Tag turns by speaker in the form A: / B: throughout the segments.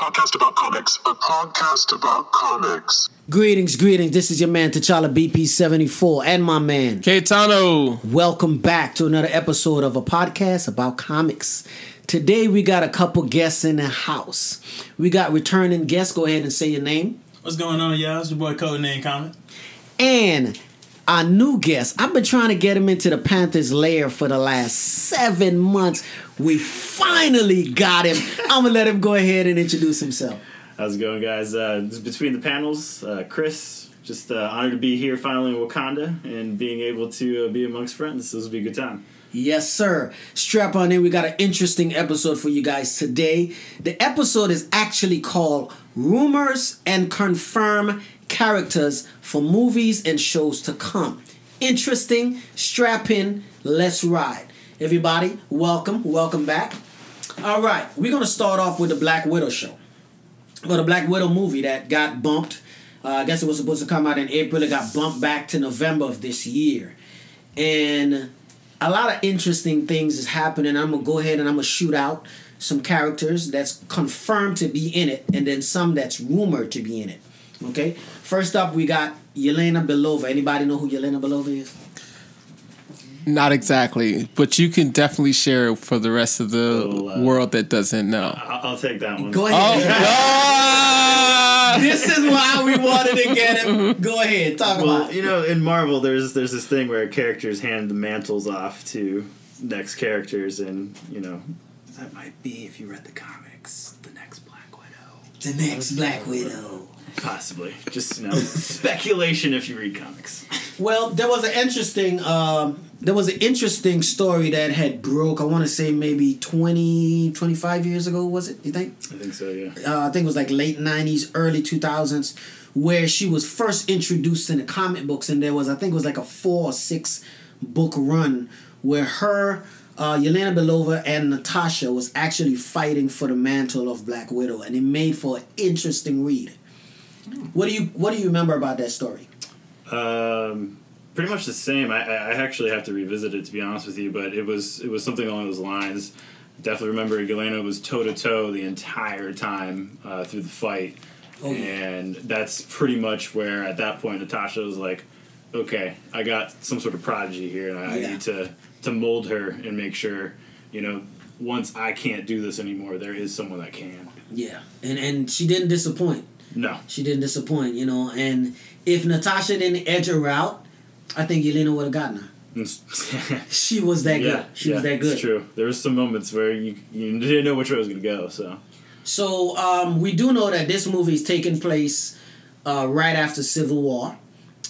A: podcast about comics. A podcast about comics.
B: Greetings, greetings. This is your man T'Challa BP74 and my man.
C: Keitano.
B: Welcome back to another episode of a podcast about comics. Today we got a couple guests in the house. We got returning guests. Go ahead and say your name.
D: What's going on, y'all? It's your boy Codename Comet.
B: And our new guest. I've been trying to get him into the Panthers lair for the last seven months. We finally got him. I'm gonna let him go ahead and introduce himself.
E: How's it going, guys? Uh, this is between the panels, uh, Chris. Just uh, honored to be here finally in Wakanda and being able to uh, be amongst friends. This will be a good time.
B: Yes, sir. Strap on in. We got an interesting episode for you guys today. The episode is actually called Rumors and Confirm Characters for Movies and Shows to Come. Interesting. Strap in. Let's ride. Everybody, welcome. Welcome back. All right. We're going to start off with the Black Widow show. Well, the Black Widow movie that got bumped. Uh, I guess it was supposed to come out in April. It got bumped back to November of this year. And a lot of interesting things is happening. I'm gonna go ahead and I'm gonna shoot out some characters that's confirmed to be in it, and then some that's rumored to be in it. Okay. First up, we got Yelena Belova. Anybody know who Yelena Belova is?
C: Not exactly, but you can definitely share it for the rest of the
E: Little, uh,
C: world that doesn't know.
E: I'll, I'll take that one.
B: Go
C: Oh,
B: ahead.
C: ah!
B: This is why we wanted to get him. Go ahead, talk about.
E: Well,
B: it.
E: you know, in Marvel, there's there's this thing where characters hand the mantles off to next characters, and you know that might be if you read the comics, the next Black Widow,
B: The next Black Widow.
E: Possibly. Just you know, speculation if you read comics.
B: Well, there was an interesting um, there was an interesting story that had broke. I want to say maybe 20, 25 years ago. Was it? You think?
E: I think so. Yeah.
B: Uh, I think it was like late nineties, early two thousands, where she was first introduced in the comic books, and there was I think it was like a four or six book run where her. Uh, Yelena Belova and Natasha was actually fighting for the mantle of Black Widow, and it made for an interesting read. What do you What do you remember about that story?
E: Um, pretty much the same. I, I actually have to revisit it to be honest with you, but it was it was something along those lines. Definitely remember Yelena was toe to toe the entire time uh, through the fight,
B: Oh, yeah.
E: and that's pretty much where at that point Natasha was like, "Okay, I got some sort of prodigy here, and I,
B: Yeah.
E: I need to to mold her and make sure, you know, once I can't do this anymore, there is someone that can."
B: Yeah, and and she didn't disappoint.
E: No,
B: She didn't disappoint, you know. And if Natasha didn't edge her out, I think Yelena would have gotten her. She was that good. She was that good.
E: It's true. There was some moments where you you didn't know which way it was going to go. So
B: So um, we do know that this movie is taking place uh, right after Civil War.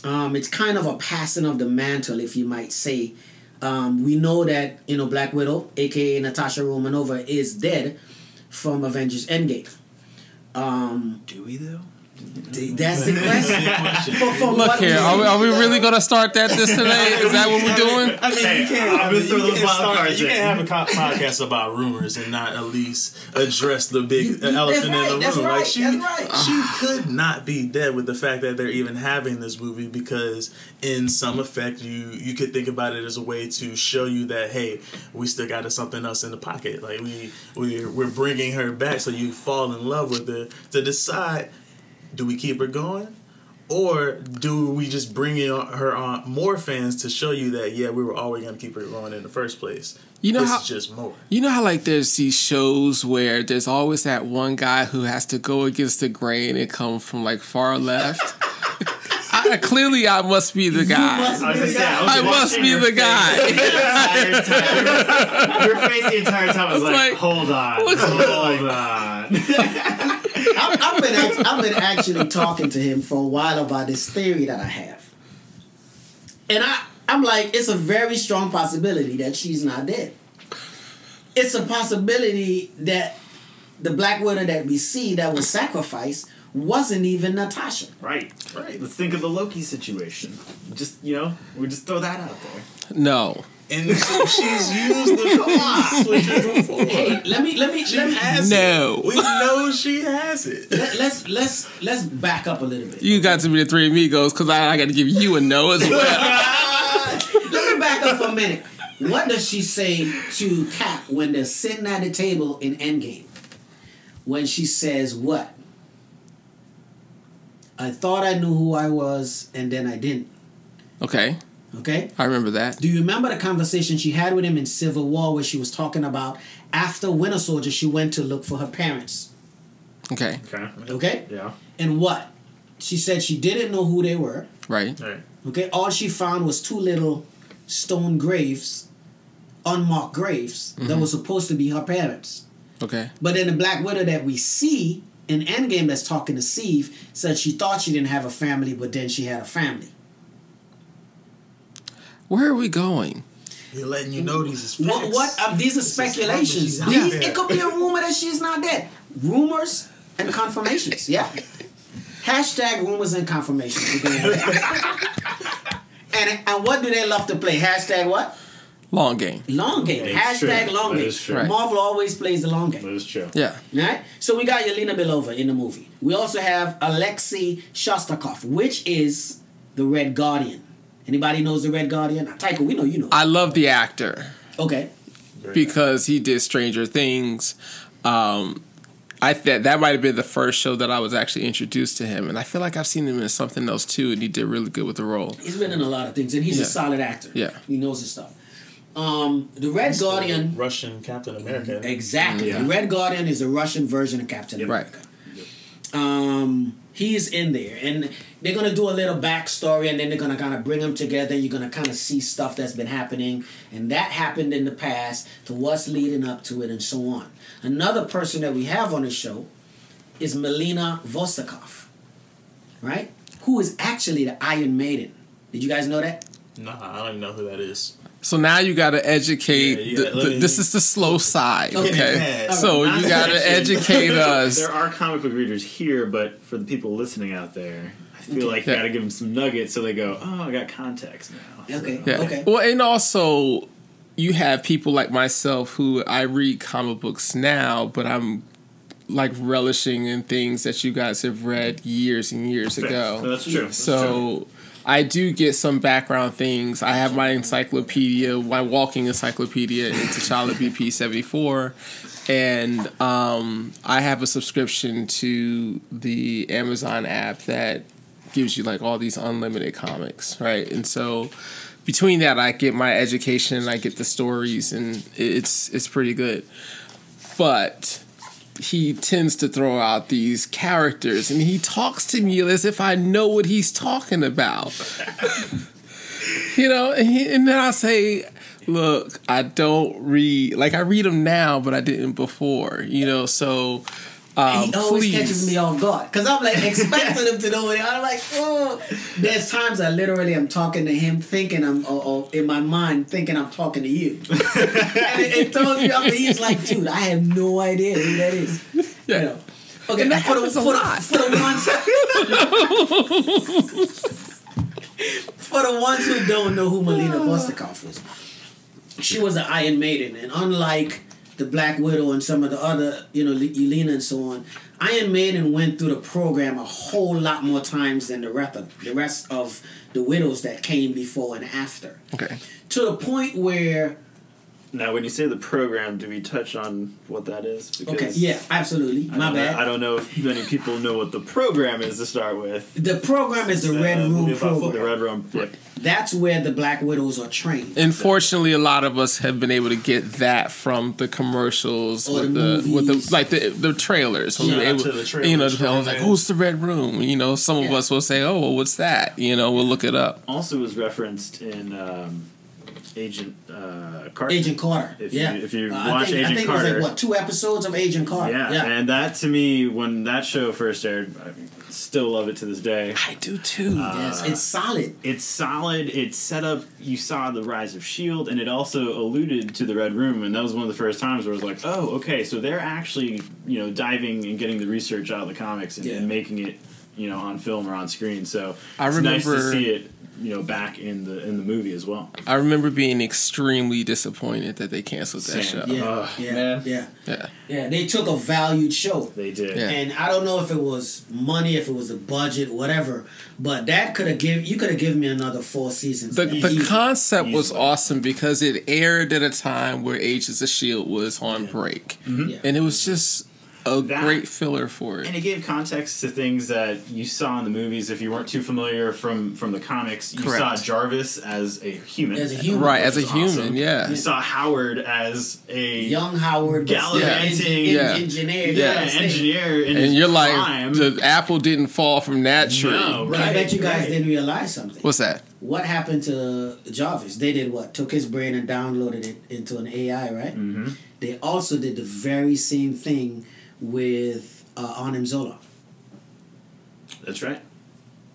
B: Um, it's kind of a passing of the mantle, if you might say. Um, we know that you know Black Widow, aka Natasha Romanova, is dead from Avengers Endgame. Um,
D: Do we though?
B: Th- that's the question. For- for
C: Look here, are we, are we really going to start that this today? Is that what we're doing?
D: I mean,
E: Hey,
D: you can't.
E: I'm
D: I
E: gonna
D: mean,
E: throw
D: you
E: those
D: can't
E: wild cards
D: You can't have a podcast about rumors and not at least address the big
B: You- you-
D: elephant
B: right,
D: in the
B: that's
D: room.
B: right,
D: like she,
B: that's right.
D: she could not be dead with the fact that they're even having this movie because, in some effect, you you could think about it as a way to show you that hey, we still got something else in the pocket. Like we we we're bringing her back, so you fall in love with her to decide do we keep her going or do we just bring in her on more fans to show you that yeah we were always going to keep her going in the first place
C: You know
D: this
C: how-
D: is just more
C: You know how like there's these shows where there's always that one guy who has to go against the grain and come from like far left. I, clearly, I must be the guy.
B: must-
E: I was gonna I,
C: I must be the
E: face
C: guy.
E: the entire time. Your face the entire time was
C: It's
E: like,
C: like,
E: hold on,
C: what's
E: hold on.
B: I've, I've been act- I've been actually talking to him for a while about this theory that I have, and I I'm like it's a very strong possibility that she's not dead. It's a possibility that the Black Widow that we see that was sacrificed wasn't even Natasha.
E: right, right. Let's think of the Loki situation. Just you know, we just throw that out there.
C: No.
D: And so she's used the switcher before
B: Hey, let me let me
D: she
B: let me
D: has
C: No.
D: it we know she has it
B: let, let's let's let's back up a little bit.
C: You got to be the three amigos because I, I got to give you a no as well.
B: Let me back up for a minute. What does she say to Cap when they're sitting at the table in Endgame? when she says what? I thought I knew who I was, and then I didn't.
C: Okay,
B: Okay?
C: I remember that.
B: Do you remember the conversation she had with him in Civil War where she was talking about after Winter Soldier, she went to look for her parents?
C: Okay,
E: Okay.
B: Okay?
E: Yeah.
B: And what? She said she didn't know who they were.
C: right.
D: All right.
B: Okay? All she found was two little stone graves, unmarked graves, that mm-hmm. were supposed to be her parents.
C: Okay,
B: But then the Black Widow that we see in Endgame that's talking to Steve said she thought she didn't have a family, but then she had a family.
C: Where are we going?
D: We're letting you know these is facts.
B: What? what uh, these are
D: This is how
B: speculations. These,
D: there.
B: it could be a rumor that she's not dead. Rumors and confirmations. Yeah. Hashtag rumors and confirmations. We're going with that. and and what do they love to play? Hashtag what?
C: Long game.
B: Long game.
E: It's
B: Hashtag
E: true.
B: long game.
E: true.
C: Right.
B: Marvel always plays the long game.
E: is true.
C: Yeah.
B: Right? So we got Yelena Belova in the movie. We also have Alexei Shostakov, which is the Red Guardian. Anybody knows the Red Guardian? Taika, we know you know.
C: I love the actor
B: Okay.
C: because he did Stranger Things. Um, I that that might have been the first show that I was actually introduced to him, and I feel like I've seen him in something else too, and he did really good with the role.
B: He's been in a lot of things, and he's
C: Yeah.
B: a solid actor.
C: Yeah.
B: he knows his stuff. Um, the Red Guardian,
D: Russian Captain America.
B: exactly.
E: Yeah.
B: The Red Guardian is a Russian version of Captain
C: Right.
B: America. Um, he's in there, and they're gonna do a little backstory, and then they're gonna kind of bring them together. You're gonna kind of see stuff that's been happening, and that happened in the past to what's leading up to it, and so on. Another person that we have on the show is Melina Vostokoff, right? Who is actually the Iron Maiden. Did you guys know that?
D: Nah, I don't even know who that is.
C: So now you got to educate.
D: Yeah, you
C: the, the-
D: me-
C: this is the slow side,
B: Okay.
C: okay?
D: Yeah.
C: So you got to educate us.
E: There are comic book readers here, but for the people listening out there, I feel like you got to give them some nuggets so they go, "Oh, I got context now."
B: Okay.
E: So-
C: Yeah.
B: Okay.
C: Well, and also you have people like myself who I read comic books now, but I'm like relishing in things that you guys have read years and years ago.
E: No, that's true. That's true.
C: I do get some background things. I have my encyclopedia, my walking encyclopedia in T'Challa BP 74. And um, I have a subscription to the Amazon app that gives you like all these unlimited comics, right? And so between that, I get my education and I get the stories, and it's it's pretty good. But he tends to throw out these characters and he talks to me as if I know what he's talking about. you know, and, he, and then I say, Look, I don't read, like, I read them now, but I didn't before, you know, so. Um,
B: he always
C: please.
B: catches me off guard because I'm like expecting him to know it. I'm like, oh. There's times I literally am talking to him, thinking I'm, or, or in my mind, thinking I'm talking to you. and it, it throws me off. And he's like, dude, I have no idea who that is.
C: Yeah.
B: You know. Okay,
C: And that
B: for the, for, the, for the ones for the ones who don't know who Melina Vostokoff is, she was an Iron Maiden, and unlike the Black Widow and some of the other, you know, Elena and so on, Iron Maiden went through the program a whole lot more times than the rest of the rest of the widows that came before and after.
C: Okay.
B: To the point where,
E: Now, when you say the program, do we touch on what that is? Because
B: okay, yeah, absolutely,
E: I
B: my
E: don't know-
B: bad.
E: I don't know if many people know what the program is to start with.
B: the program is the
D: Uh,
B: Red Room program.
E: The Red Room. Yep.
B: That's where the Black Widows are trained.
C: Unfortunately, a lot of us have been able to get that from the commercials
B: Or
C: with
B: the
C: the, with the like the the trailers.
D: Shout
C: We were able-
D: to the trailers,
C: you know, I like, "Who's the Red Room?" You know, some of us will say, "Oh, well, what's that?" You know, we'll look it up.
E: Also was referenced in um, Agent uh, Carter.
B: Agent Carter.
E: If
B: yeah.
E: you- if you
B: Uh,
E: watch
B: think, I
E: Agent
B: think it was
E: Carter-
B: like what two episodes of Agent Carter.
E: Yeah, and that to me, when that show first aired, I still love it to this day.
C: I do too.
B: yes, it's solid.
E: It's solid. It's set up. You saw the rise of Shield, and it also alluded to the Red Room, and that was one of the first times where I was like, "Oh, okay, so they're actually, you know, diving and getting the research out of the comics and,
B: Yeah.
E: and making it, you know, on film or on screen." So
C: I
E: it's nice to
C: remember-
E: see it, you know, back in the in the movie as well.
C: I remember being extremely disappointed that they canceled that
E: Same.
C: show.
B: Yeah,
E: Ugh,
B: yeah, yeah,
C: Yeah.
B: yeah. They took a valued show,
E: They did.
C: Yeah.
B: and I don't know if it was money, if it was a budget, whatever. But that could have give you could have given me another four seasons.
C: The, the
B: Easy.
C: concept was awesome because it aired at a time where Agents of Shield was on break, mm-hmm. Mm-hmm.
B: Yeah.
C: and it was just a
E: That-
C: great filler for it.
E: And
C: it.
E: it gave context to things that you saw in the movies. If you weren't too familiar from from the comics, you
C: Correct.
E: saw Jarvis as a human.
B: As a human.
C: Right, as a human,
E: awesome.
C: yeah.
E: You saw Howard as a
B: Young Howard,
E: Gallivanting,
B: en- en-
C: yeah.
B: engineer.
E: yeah,
B: you know what I'm saying?
E: engineer, in
C: And
E: his
C: you're like,
E: prime.
C: the apple didn't fall from that tree.
E: No.
B: But I bet you guys
E: Right.
B: didn't realize something.
C: What's that?
B: What happened to Jarvis? They did what? Took his brain and downloaded it into an AI, right?
E: Mm-hmm.
B: They also did the very same thing with uh, Arnim Zola.
E: That's right.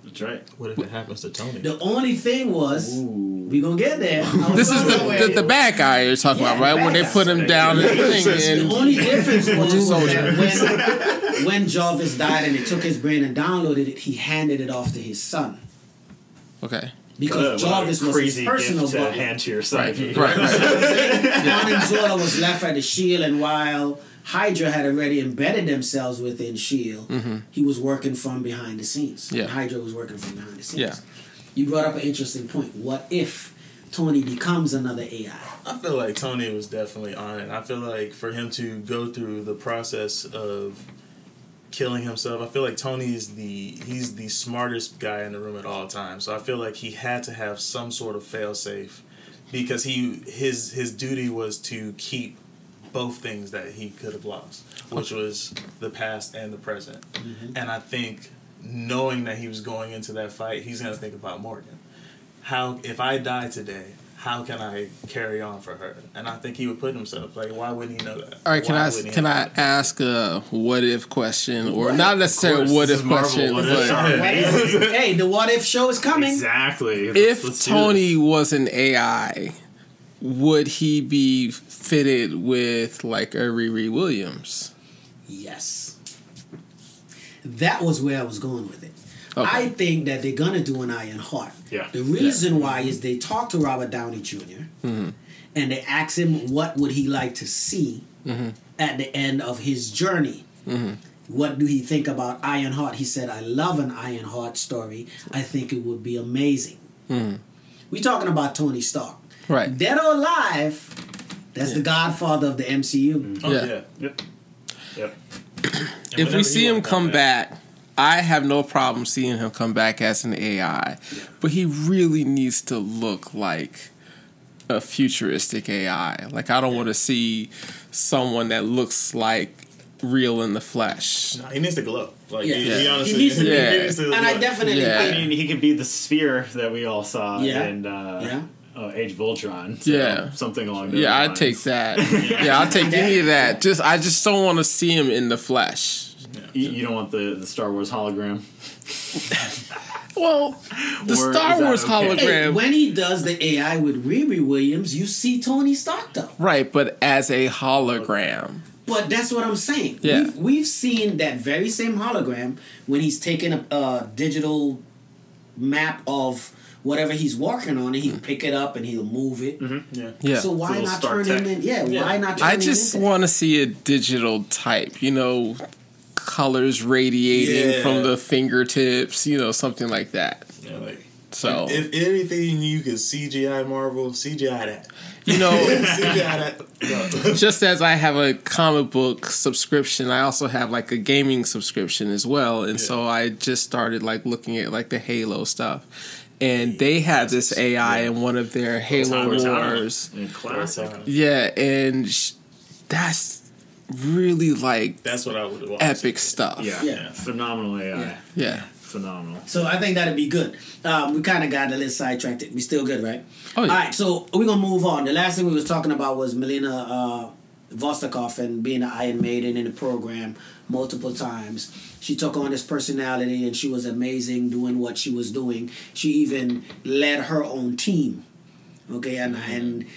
E: That's right.
D: What if it happens to Tony?
B: The only thing was,
E: Ooh.
B: we gonna get there.
C: This is the, the, the bad guy you're talking
B: Yeah,
C: about, right?
B: the
C: Where they put him down in the thing.
B: The only difference was, was when, when Jarvis died and they took his brain and downloaded it, he handed it off to his son.
C: okay.
B: Because
E: What a- what a
B: Jarvis was his
E: crazy
B: personal
E: gift to
B: butler.
E: hand to your son.
C: Right,
E: if you-
C: right, right.
B: Arnim Zola was left at the Shield, and while Hydra had already embedded themselves within Shield, he was working from behind the scenes.
C: Mm-hmm. Yeah.
B: Hydra was working from behind the scenes.
C: Yeah.
B: You brought up an interesting point. What if Tony becomes another AI?
D: I feel like Tony was definitely on it. I feel like for him to go through the process of killing himself, I feel like Tony is the he's the smartest guy in the room at all times. So I feel like he had to have some sort of failsafe because he his his duty was to keep both things that he could have lost, which was the past and the present. Mm-hmm. And I think knowing that he was going into that fight, he's gonna think about Morgan. How if I die today, how can I carry on for her? And I think he would put himself like, why wouldn't he know that?
C: All right, can
D: Why
C: I can I
D: that?
C: ask a what if question, or
B: What?
C: not necessarily
E: course,
C: what if
E: Marvel,
C: question,
E: what ifs
C: but
B: hey, the What If show is coming.
E: Exactly. Let's-
C: if
E: let's
C: Tony was an AI, would he be fitted with like a Riri Williams?
B: Yes. That was where I was going with it.
C: Okay.
B: I think that they're gonna do an Iron Heart.
E: Yeah.
B: The reason why is they talked to Robert Downey junior
C: Mm-hmm.
B: and they asked him what would he like to see
C: Mm-hmm.
B: at the end of his journey. What do he think about Iron Heart? He said, "I love an Iron Heart story. I think it would be amazing." We're talking about Tony Stark,
C: Mm-hmm. Right.
B: dead or alive. That's the Godfather of the MCU.
D: Oh,
C: Yeah.
D: yeah.
E: Yep. Yep.
C: If we see him come back, I have no problem seeing him come back as an AI, but he really needs to look like a futuristic AI. Like I don't want to see someone that looks like real in the flesh.
D: No, he needs to glow. Like
B: Yeah.
D: he,
B: Yeah.
D: he honestly
B: He needs to- be.
C: Yeah.
D: needs to
B: And I definitely
C: Yeah.
E: I mean, he could be the sphere that we all saw
B: Yeah.
E: in uh,
B: Yeah.
E: Uh, Age of Ultron. So
C: Yeah.
E: something along those
C: Yeah, I'd take that. Yeah, I'll take any of that. Just I just don't want to see him in the flesh.
E: You, you don't want the, the Star Wars hologram.
C: Well, the
E: Or
C: Star Wars
E: okay?
C: hologram,
B: Hey, when he does the AI with Riri Williams, you see Tony Stark though.
C: right? But as a hologram,
B: But that's what I'm saying.
C: Yeah.
B: We've, we've seen that very same hologram when he's taking a, a digital map of whatever he's working on, and he'll mm-hmm. pick it up and he'll move it. Mm-hmm.
D: Yeah.
C: yeah.
B: So why
E: little
B: not
E: Stark
B: turn him in? Yeah,
D: Yeah.
B: why not? Turn
C: I
B: him
C: just
B: into that?
C: want to see a digital type. You know, colors radiating
D: Yeah.
C: from the fingertips. You know, something like that.
D: Yeah, like
C: So
D: if anything you can CGI Marvel, CGI that.
C: you know.
D: CGI that. No.
C: just as I have a comic book subscription, I also have like a gaming subscription as well. And so I just started like looking at like the Halo stuff. And they had this AI in one of their Halo
D: Cortana.
C: Wars.
E: Yeah, classic.
C: Yeah, and sh- that's really like
D: That's what I would watch.
C: epic stuff.
E: Yeah.
B: Yeah.
E: Phenomenal AI.
B: Yeah.
C: Yeah.
E: Phenomenal.
B: So I think that'd be good. Um, we kind of got a little sidetracked. We still good, right?
C: Oh, yeah.
B: All right, so we're gonna move on. The last thing we was talking about was Melina uh, Vostokoff and being an Iron Maiden in the program multiple times. She took on this personality and she was amazing doing what she was doing. She even led her own team. Okay, and and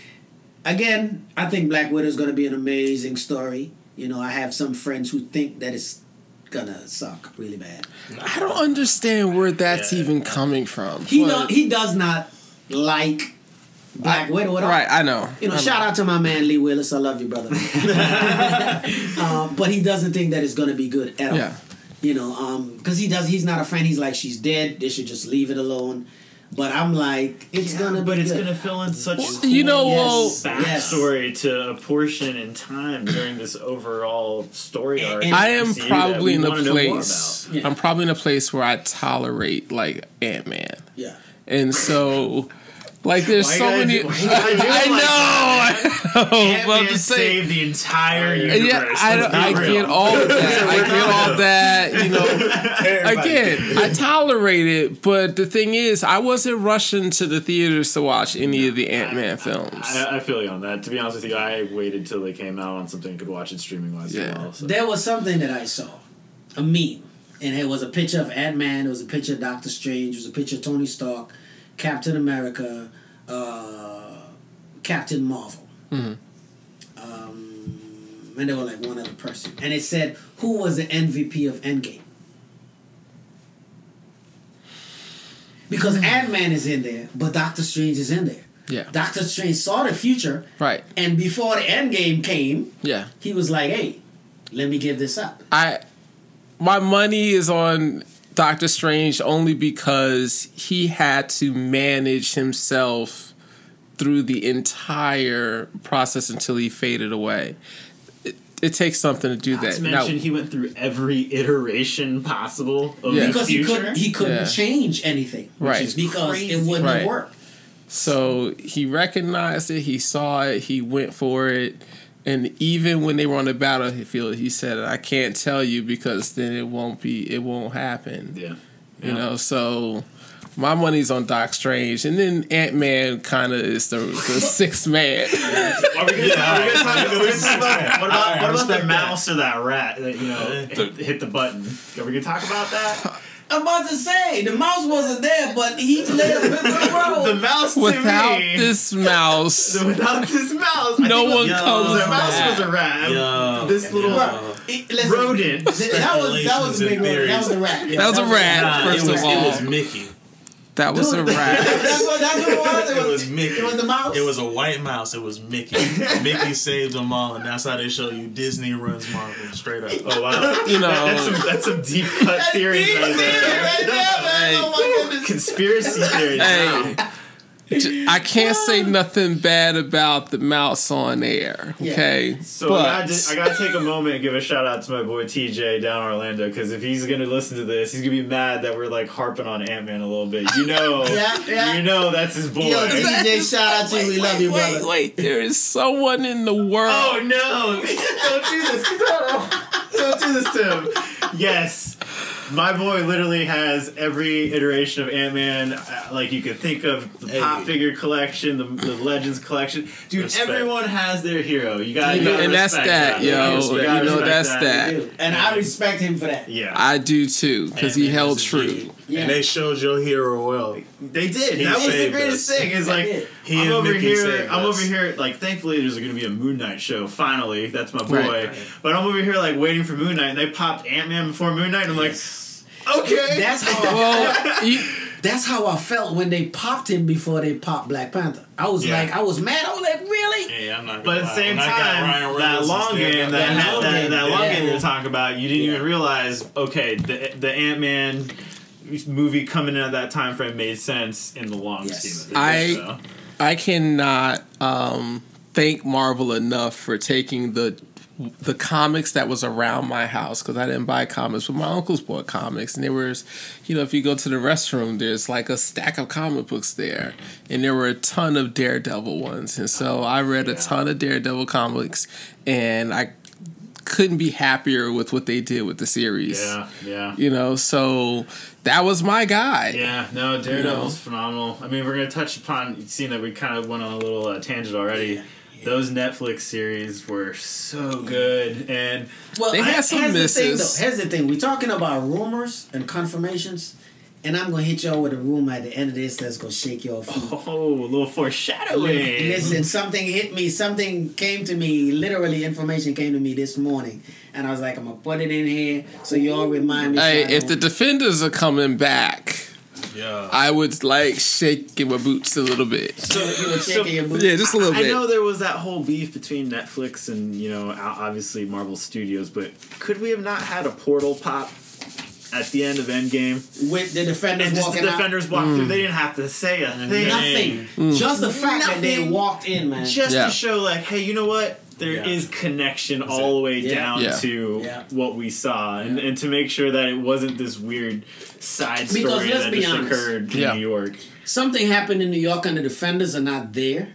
B: again, I think Black Widow is gonna be an amazing story. You know, I have some friends who think that it's gonna suck really bad.
C: I don't understand where that's
D: Yeah.
C: even coming from.
B: He
C: but-
B: do, he does not like Black Widow at all.
C: Right, I know.
B: You know,
C: I
B: shout out to my man Lee Willis. I love you, brother. um, but he doesn't think that it's gonna be good at all.
C: Yeah.
B: You know, um, because he does. He's not a friend. He's like, she's dead. They should just leave it alone. but I'm like, it's gonna.
E: but
B: be
E: it's
B: good.
E: gonna fill in such
C: you know,
E: cool
C: well-
B: Yes.
E: backstory to a portion in time during this overall story arc.
B: And-
C: I am probably in a
E: wanna know more
C: place.
B: Yeah.
C: I'm probably in a place where I tolerate like Ant Man,
B: Yeah.
C: and so like there's
E: Why
C: so
E: gotta
C: many.
E: do- why do
C: I
E: like
C: know,
E: that?
C: I know. but I'm
E: Ant-Man
C: just saying.
E: saved the entire universe.
C: Yeah, I,
E: Let's be
C: I
E: real.
C: get all of that. I get all that. You know, again, I tolerate it, but the thing is, I wasn't rushing to the theaters to watch any of the Ant Man films.
E: I, I feel you on that. To be honest with you, I waited till they came out on something I could watch it streaming wise
C: Yeah.
E: well. So.
B: There was something that I saw, a meme, and it was a picture of Ant Man. It was a picture of Doctor Strange. It was a picture of Tony Stark, Captain America, uh, Captain Marvel.
C: Mhm.
B: Um, and they were like one other person, and it said who was the MVP of Endgame. Because Ant Man is in there, but Doctor Strange is in there.
C: Yeah.
B: Doctor Strange saw the future,
C: Right.
B: and before the end game came,
C: Yeah.
B: he was like, "Hey, let me give this up."
C: I my money is on Doctor Strange only because he had to manage himself through the entire process until he faded away. It, it takes something to do
E: Not
C: that.
E: to
C: Now-
E: he went through every iteration possible of
C: Yeah.
E: the
B: because he couldn't he couldn't
C: Yeah.
B: change anything, which
C: Right.
B: is because
E: Crazy.
B: it wouldn't
C: Right.
B: have worked.
C: So he recognized it, he saw it, he went for it, and even when they were on the battlefield, he said, "I can't tell you because then it won't be, it won't happen."
E: yeah.
C: You know, so my money's on Doc Strange, and then Ant Man kind of is the, the sixth man.
E: Are we gonna,
D: Yeah,
E: are we gonna talk,
D: alright,
E: are we gonna talk about what about, what about
D: respect
E: the
D: that.
E: mouse or that rat that you know hit, hit the button? Are we gonna talk about that?
B: I'm about to say the mouse wasn't there, but he played a pivotal
E: the
B: role.
E: mouse to
C: Without
E: me,
C: this mouse,
E: without this mouse,
C: no
E: think
C: one
E: was-
C: comes
E: The mouse
C: back.
E: was a rat.
D: Yo,
E: this little
D: yo.
B: Listen,
E: rodent.
B: that was that was a big
D: Speculations
B: one. That was a rat. Yeah,
C: That was a rat.
D: Nah,
C: First
D: it was,
C: of all.
D: it was Mickey.
C: That was a rat.
B: That's what that's what it was. It
D: It
B: was,
D: was Mickey.
B: it was the mouse.
D: It was a white mouse. It was Mickey. Mickey saved them all, and that's how they show you Disney runs Marvel straight up.
E: Oh wow!
C: You know,
E: that's some that's some deep cut theories right there.
B: Right there, man. Oh my goodness.
E: Conspiracy theories.
C: hey, j- I can't say ah. nothing bad about the mouse on air.
B: Yeah.
C: Okay,
E: So I gotta, I gotta take a moment and give a shout out to my boy TJ down in Orlando because if he's gonna listen to this, he's gonna be mad that we're like harping on Ant Man a little bit. You know,
B: Yeah, yeah.
E: you know that's his boy.
B: Yo, DJ, shout out to you. We love you,
C: wait,
B: brother.
C: wait, there is someone in the world.
E: Oh no! Don't do this! Don't, don't do this to him. Yes, my boy literally has every iteration of Ant Man, uh, like you could think of the pop figure collection, the, the Legends collection. Dude,
D: Respect.
E: everyone has their hero. You got,
C: You know, and that's that, yo.
E: You
C: You know, that's that.
B: Dude, And I respect him for that.
E: Yeah,
C: I do too, because he
D: Ant-Man
C: held true.
B: Yeah.
D: And they showed your hero well.
E: They did.
D: He
E: that was the greatest
D: us.
E: thing. Is
B: They
E: like
B: did.
D: He
E: I'm over
D: Mickey
E: here. I'm
D: us.
E: over here. Like, thankfully, there's going to be a Moon Knight show. Finally, that's my boy.
C: Right.
E: But I'm over here like waiting for Moon Knight, and they popped Ant Man before Moon Knight. And I'm like, okay,
B: That's how I
C: Well, you,
B: That's how I felt when they popped him before they popped Black Panther. I was
D: Yeah.
B: like, I was mad. I was like, really?
D: Hey, I'm not.
E: But
D: gonna
E: at the same
D: When
E: time, that long game,
D: of-
E: that,
B: that
E: that,
B: long
E: that,
B: game,
E: long
B: yeah.
E: game you're talking about, you didn't
B: Yeah.
E: even realize. Okay, the the Ant Man movie coming in at that time frame made sense in the long
B: Yes.
E: scheme of things.
C: I-
E: so.
C: I cannot um, thank Marvel enough for taking the the comics that was around my house because I didn't buy comics, but my uncles bought comics, and there was, you know, if you go to the restroom, there's like a stack of comic books there, and there were a ton of Daredevil ones, and so I read a ton of Daredevil comics, and I couldn't be happier with what they did with the series.
E: Yeah, yeah.
C: You know, so that was my guy.
E: Yeah, no, Daredevil's phenomenal. I mean, we're gonna touch upon seeing that we kind of went on a little uh, tangent already. Those Netflix series were so good, and
B: Well,
C: They had some
B: here's the thing,
C: misses.
B: though. Here's the thing. We're talking about rumors and confirmations, and I'm gonna hit y'all with a rumor at the end of this that's gonna shake your feet.
E: oh, a little foreshadowing.
B: Listen, something hit me. Something came to me. Literally, information came to me this morning, and I was like, "I'm gonna put it in here so y'all remind me."
C: Hey, if the defenders are coming back,
D: Yeah.
C: I would like shaking my boots a little bit.
B: so you were shaking your boots.
C: Yeah, just a little
E: I
C: bit.
E: I know there was that whole beef between Netflix and you know obviously Marvel Studios, but could we have not had a portal pop? at the end of Endgame,
B: with the defenders
E: and just the
B: walking
E: defenders walk through. Mm. They didn't have to say a thing.
B: Nothing. Mm. Just the fact that they walked in, man.
E: just
C: Yeah.
E: to show like hey you know what There is
D: Yeah.
E: connection all the way
B: Yeah.
E: down
C: Yeah.
E: to
B: Yeah.
E: what we saw and, and to make sure that it wasn't this weird side
B: Because
E: story
B: let's
E: that
B: be
E: just
B: honest.
E: occurred in
C: Yeah.
E: new york
B: Something happened in New York and the defenders are not there.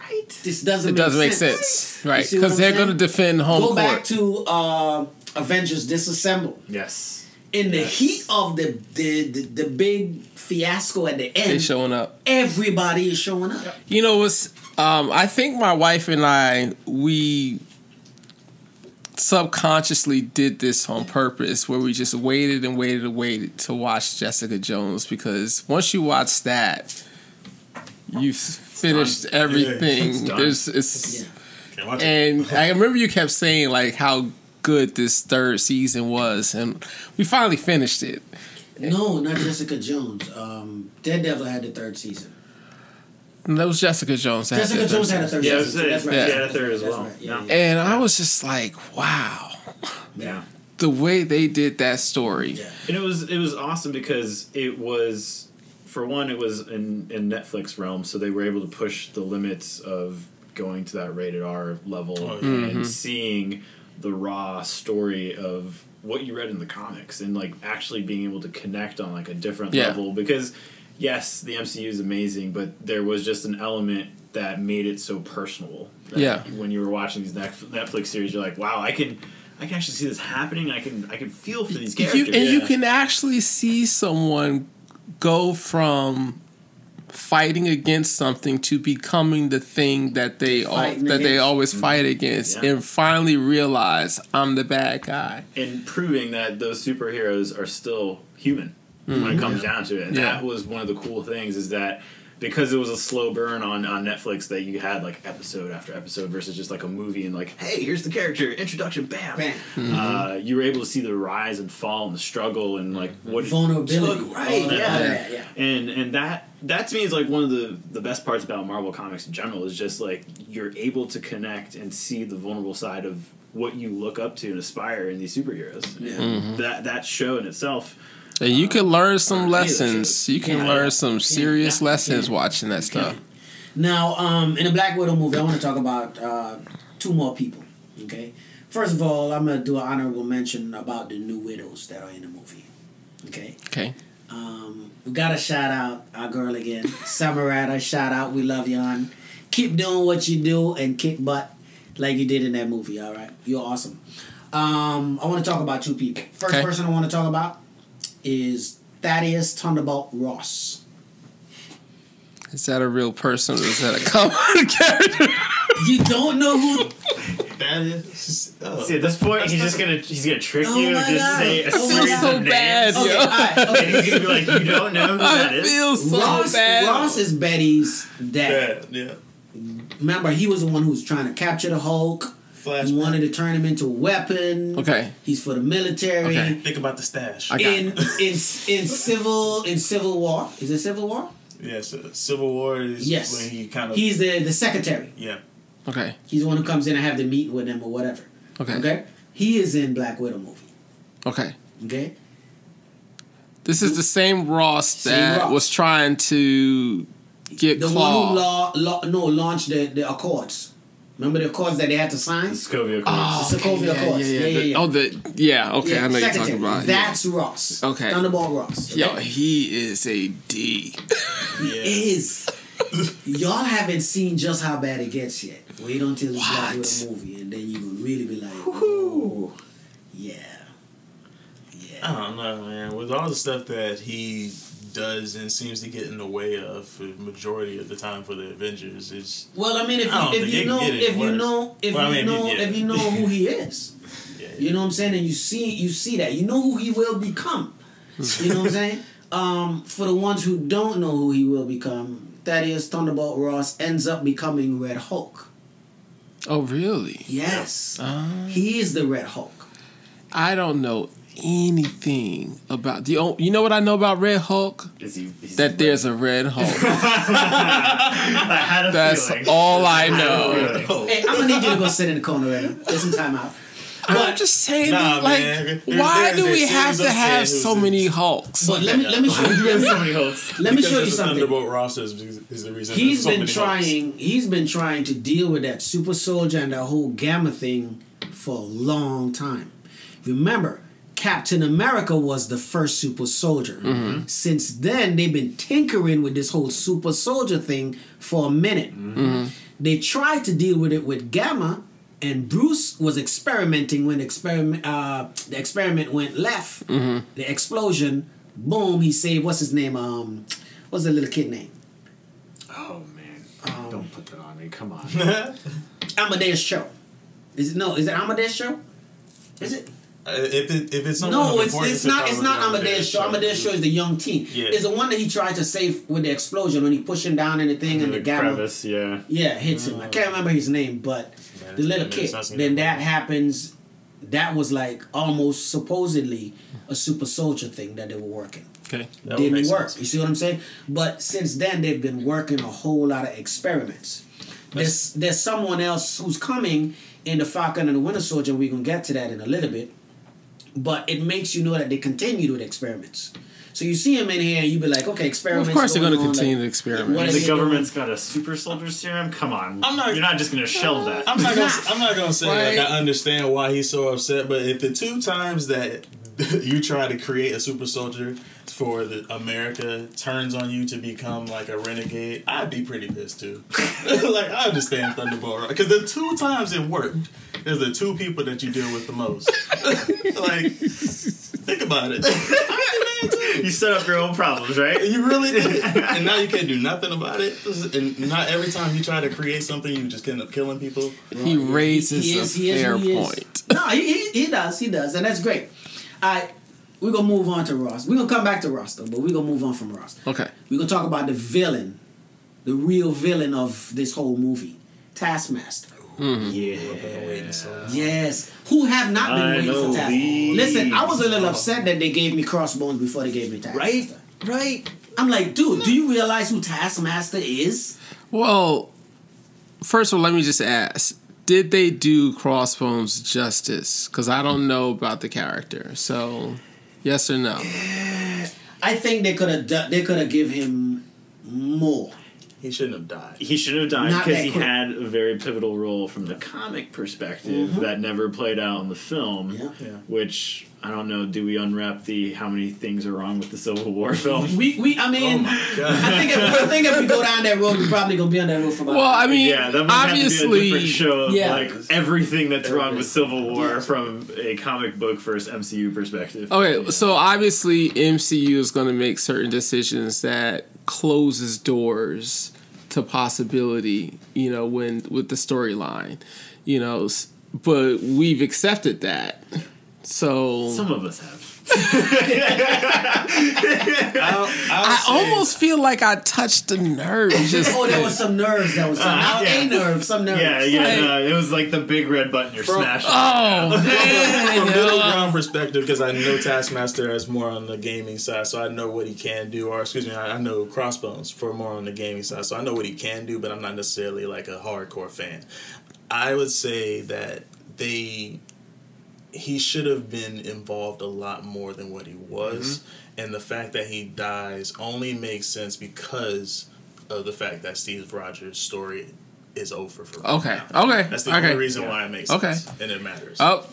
E: right
B: This doesn't
C: It
B: make
C: doesn't make
B: sense.
C: sense, right? Because they're going to defend home
B: Go
C: court.
B: back to uh, Avengers Disassemble.
E: yes
B: In the heat of the, the, the, the big fiasco at the end,
C: they
B: end,
C: showing up.
B: everybody is showing up.
C: You know what's? Um, I think my wife and I we subconsciously did this on purpose, where we just waited and waited and waited to watch Jessica Jones because once you watch that, you've finished
E: It's
C: everything.
E: done.
C: There's it's.
B: Yeah.
D: Can't watch it.
C: And I remember you kept saying like how good this third season was, and we finally finished it.
B: No, not Jessica Jones. Um, Devil had the third season.
C: And that was Jessica Jones. that had
B: Jessica Jones had a third
E: yeah, I was
B: season. right.
E: yeah,
C: Yeah.
E: a third as well
B: right. Yeah,
E: yeah.
B: yeah.
C: And I was just like, wow,
E: yeah.
C: the way they did that story.
B: Yeah.
E: And it was it was awesome because it was for one it was in in Netflix realm, so they were able to push the limits of going to that rated R level
D: Oh, yeah. Mm-hmm.
E: and seeing the raw story of what you read in the comics and like actually being able to connect on like a different
C: Yeah.
E: level because yes, the MCU is amazing, but there was just an element that made it so personable. that
C: Yeah.
E: When you were watching these Netflix series, you're like, wow, I can. I can actually see this happening. I can I can feel for these
C: You,
E: characters.
C: and you can actually see someone go from fighting against something to becoming the thing that they al-
B: Fighting
C: that they
B: against.
C: always mm-hmm. fight against,
E: Yeah.
C: and finally realize I'm the bad guy.
E: and proving that those superheroes are still human when it comes down to it. And
C: Mm-hmm. Yeah.
E: that was one of the cool things is that because it was a slow burn on, on Netflix that you had like episode after episode versus just like a movie and like, hey, here's the character, introduction, bam.
B: Bam.
E: Uh, you were able to see the rise and fall and the struggle and like what it
B: Vulnerability.
E: took- right?
B: All that,
E: yeah.
B: yeah.
E: And and that that to me is like one of the the best parts about Marvel comics in general is just like you're able to connect and see the vulnerable side of what you look up to and aspire in these superheroes. And That that show in itself.
C: And you can learn some
E: or any of those
C: lessons. You can
B: Yeah.
C: learn some serious lessons watching that stuff.
B: Now, um, in the Black Widow movie, I want to talk about uh, two more people. Okay, first of all, I'm gonna do an honorable mention about the new widows that are in the movie. Okay,
C: Okay.
B: um, we got to shout out our girl again, Samarada. Shout out, we love you, on. Keep doing what you do and kick butt like you did in that movie. All right, you're awesome. Um, I want to talk about two people. First
C: Okay.
B: person I want to talk about is Thaddeus Thunderbolt Ross.
C: Is that a real person or is that a comic character?
B: You don't know who
D: That is. Oh.
E: See, at this point, he's just gonna he's gonna trick
B: Oh
E: you,
B: my
E: just
B: God.
E: say oh a
B: I
C: I
B: feel
E: series
C: so
E: of
C: bad,
E: names,
B: Okay,
C: yo.
B: all right,
E: and
B: okay.
E: he's gonna be like, "You don't know who that
C: I
E: is."
C: feel so
B: Ross,
C: bad.
B: Ross is Betty's dad.
D: Yeah, yeah.
B: Remember, he was the one who was trying to capture the Hulk.
D: Flash.
B: He wanted to turn him into a weapon.
C: Okay.
B: He's for the military.
C: Okay.
D: Think about the stash.
C: I got
B: In in in civil in Civil War is it Civil War?
D: yes, uh, Civil War is
B: Yes.
D: when he kind of.
B: He's the the secretary.
D: yeah.
C: Okay.
B: He's the one who comes in and have the meeting with them or whatever.
C: Okay.
B: Okay. He is in Black Widow movie.
C: Okay.
B: Okay.
C: This is the same Ross
B: Same
C: that
B: Ross.
C: was trying to get
B: The
C: Claw.
B: one who law, law, no launched the the Accords. Remember the Accords that they had to sign?
E: Sokovia
C: Oh,
B: The Sokovia
C: okay,
B: Accords. Yeah, yeah,
C: The-
B: yeah.
C: Oh, the yeah. Okay,
B: Yeah,
C: I know you're
B: secretary.
C: talking about. yeah.
B: That's Ross.
C: Okay.
B: Thunderbolt Ross.
C: Yo, he is a D.
D: Yeah.
B: is. Y'all haven't seen just how bad it gets yet. Wait until you Black
C: What?
B: Widow movie, and then you will really be like, oh, yeah, yeah.
D: I don't know, man. With all the stuff that he does and seems to get in the way of the majority of the time for the Avengers, is
B: Well, I mean, if
D: I don't
B: you, if you know, if
D: any
B: you
D: worse.
B: know, if
D: Well, I
B: you
D: mean,
B: know,
D: yeah.
B: if you know who he is,
D: yeah,
B: you know what I'm saying, and you see, you see that, you know who he will become. You know what I'm saying? Um, for the ones who don't know who he will become, Thaddeus Thunderbolt Ross ends up becoming Red Hulk.
C: Oh, really?
B: Yes,
C: Uh,
B: he is the Red Hulk.
C: I don't know anything about the. oh, You know what I know about Red Hulk?
E: Is he, is
C: That
E: he
C: there's a Red Hulk.
E: I had a
C: That's
E: feeling.
C: all I know.
E: feeling.
B: Hey, I'm gonna need you to go sit in the corner, Red. Get some time out.
C: I'm just saying,
D: Nah,
C: like,
D: man. There-
C: why
D: there's
C: do we have to have so many Hulks?
B: But let me let me show you.
E: There's so many hopes.
B: Let me show you something.
D: Thunderbolt roster is, is the reason.
B: He's
D: there's so
B: been
D: many
B: trying. He's been trying to deal with that super soldier and that whole gamma thing for a long time. Remember, Captain America was the first super soldier.
D: Mm-hmm.
B: Since then, they've been tinkering with this whole super soldier thing for a minute.
D: Mm-hmm.
B: They tried to deal with it with Gamma, and Bruce was experimenting when experiment uh, the experiment went left.
D: Mm-hmm.
B: The explosion, boom! He saved what's his name? Um, what's the little kid name?
F: Oh man, don't put that on me. Come on.
B: Amadeus Cho. Is it no? Is it Amadeus Cho? Is it?
D: Uh, if it, if it's someone
B: No, it's
D: importance,
B: it's not. It's not Amadeus Cho. Amadeus Cho is the young teen.
D: Yeah.
B: It's the one that he tried to save with the explosion when he pushed him down in the thing and the,
E: The
B: gamma.
E: crevice, yeah.
B: Yeah, hits him. I can't remember his name, but
D: Man,
B: the little kid.
D: it's not seen
B: Then
D: that
B: that happens. That was like almost supposedly a super soldier thing that they were working.
C: Okay.
D: That
B: didn't work.
D: sense.
B: You see what I'm saying? But since then, they've been working a whole lot of experiments. There's there's someone else who's coming in the Falcon and the Winter Soldier. We're gonna get to that in a little bit. But it makes you know that they continued with experiments. So you see him in here, and you be like, okay,
C: Well,
B: experiments.
C: of course, they're
B: going
C: going to continue
B: like,
C: to experiment.
B: what
E: The
B: they
E: government's got a super soldier serum. Come on,
D: I'm not-
E: You're not just gonna shelve that.
D: I'm not gonna. I'm not gonna say
C: Right.
D: like I understand why he's so upset, but if the two times that you try to create a super soldier for the America turns on you to become like a renegade, I'd be pretty pissed too. like I understand Thunderbolt because the two times it worked is the two people that you deal with the most. like think about it. I'd be mad too.
E: you set up your own problems, right?
D: You really did, and now you can't do nothing about it. And not every time you try to create something, you just end up killing people.
C: he raises
B: He is-
C: a
B: he is
C: fair
B: who he is.
C: point.
B: No, he, he, he does, he does, and that's great. All right, we're gonna move on to Ross. We're gonna come back to Ross though, but we're gonna move on from Ross.
C: Okay.
B: We're gonna talk about the villain, the real villain of this whole movie, Taskmaster. Yeah. Yes, who have not been
E: I
B: waiting
E: know
B: for Taskmaster.
E: these.
B: Listen, I was a little upset that they gave me Crossbones before they gave me Taskmaster.
E: Right, right.
B: I'm like, dude, do you realize who Taskmaster is?
C: Well, first of all, let me just ask: Did they do Crossbones justice? Because I don't know about the character. So, yes or no?
B: I think they could have. They could have give him more.
D: He shouldn't have died.
E: He shouldn't have died because he
B: quick.
E: had a very pivotal role from the comic perspective mm-hmm. that never played out in the film.
B: Yeah.
D: Yeah.
E: Which I don't know. Do we unwrap the how many things are wrong with the Civil War film?
B: We, we, I mean,
D: Oh
B: I think if, I think if we go down that road, we're probably gonna be on that road for about.
C: Well, I mean,
E: yeah, that might
C: obviously,
E: have to be a different show of
B: Yeah.
E: like everything that's wrong with Civil War
B: Yeah.
E: from a comic book versus MCU perspective.
C: Okay, so obviously MCU is going to make certain decisions that closes doors to possibility, you know, when with the storyline, you know, but we've accepted that. So
E: Some of us have.
C: I almost feel like I touched the nerve just
B: oh, there was some nerves that was ah, not
E: yeah.
B: a nerve, some nerves.
E: Yeah, yeah.
C: Like-
E: no, it was like the big red button you're
D: From-
E: smashing.
C: Oh
D: from
C: man,
D: middle
C: yo.
D: ground perspective, because I know Taskmaster is more on the gaming side, so I know what he can do. Or excuse me, I, I know Crossbones for more on the gaming side, so I know what he can do, but I'm not necessarily like a hardcore fan. I would say that they he should have been involved a lot more than what he was, mm-hmm. and the fact that he dies only makes sense because of the fact that Steve Rogers' story is over for. him
C: Okay,
D: now.
C: okay,
D: That's the
C: okay.
D: only reason why it makes
C: Okay.
D: sense, and it matters.
C: Oh,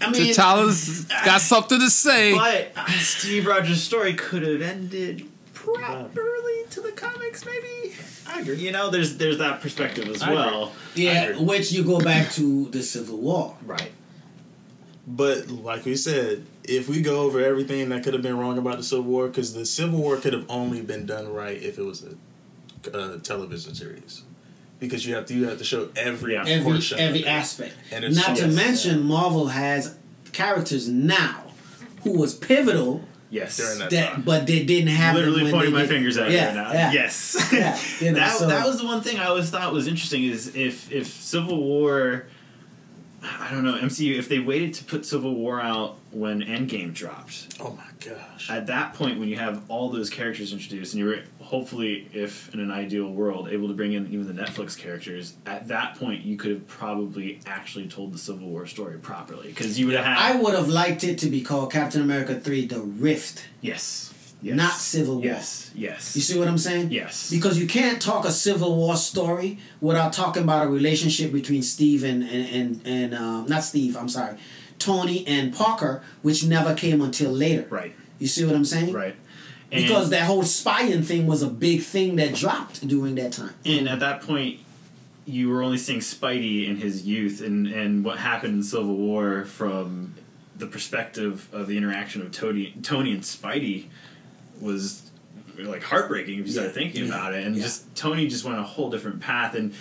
B: I mean,
C: T'Challa's got something to say.
E: But uh, Steve Rogers' story could have ended properly to the comics, maybe.
D: I agree.
E: You know, there's there's that perspective as
D: I agree.
E: well.
B: yeah, which you go back to the Civil War.
E: Right.
D: But like we said, if we go over everything that could have been wrong about the Civil War, because the Civil War could have only been done right if it was a, a television series, because you have to you have to show every
E: Yeah.
B: Every
D: portion of
B: every
D: it.
B: aspect.
D: And it's
B: Not
D: so-
B: to mention, Marvel has characters now who was pivotal,
E: Yes.
D: During that
B: that
D: time.
B: but they didn't have. them
E: Literally
B: when
E: pointing
B: they
E: my
B: did-
E: fingers at
B: yeah,
E: you right now.
B: Yeah.
E: Yes.
B: Yeah, you know,
E: that,
B: so-
E: that was the one thing I always thought was interesting is if if Civil War I don't know MCU if they waited to put Civil War out when Endgame dropped.
D: Oh my gosh.
E: At that point, when you have all those characters introduced, and you're hopefully, if in an ideal world, able to bring in even the Netflix characters, at that point you could have probably actually told the Civil War story properly because you would have had
B: I would have liked it to be called Captain America 3 The Rift,
E: yes, yes,
B: not Civil War.
E: Yes, yes.
B: You see what I'm saying?
E: Yes.
B: Because you can't talk a Civil War story without talking about a relationship between Steve and and and, and um, not Steve. I'm sorry, Tony and Parker, which never came until later.
E: right,
B: You see what I'm saying?
E: right. And,
B: Because that whole spying thing was a big thing that dropped during that time.
E: and at that point, you were only seeing Spidey in his youth, and and what happened in Civil War from the perspective of the interaction of Tony, Tony and Spidey was like heartbreaking if you started
B: Yeah,
E: thinking
B: yeah,
E: about it. And
B: yeah.
E: just Tony just went a whole different path. And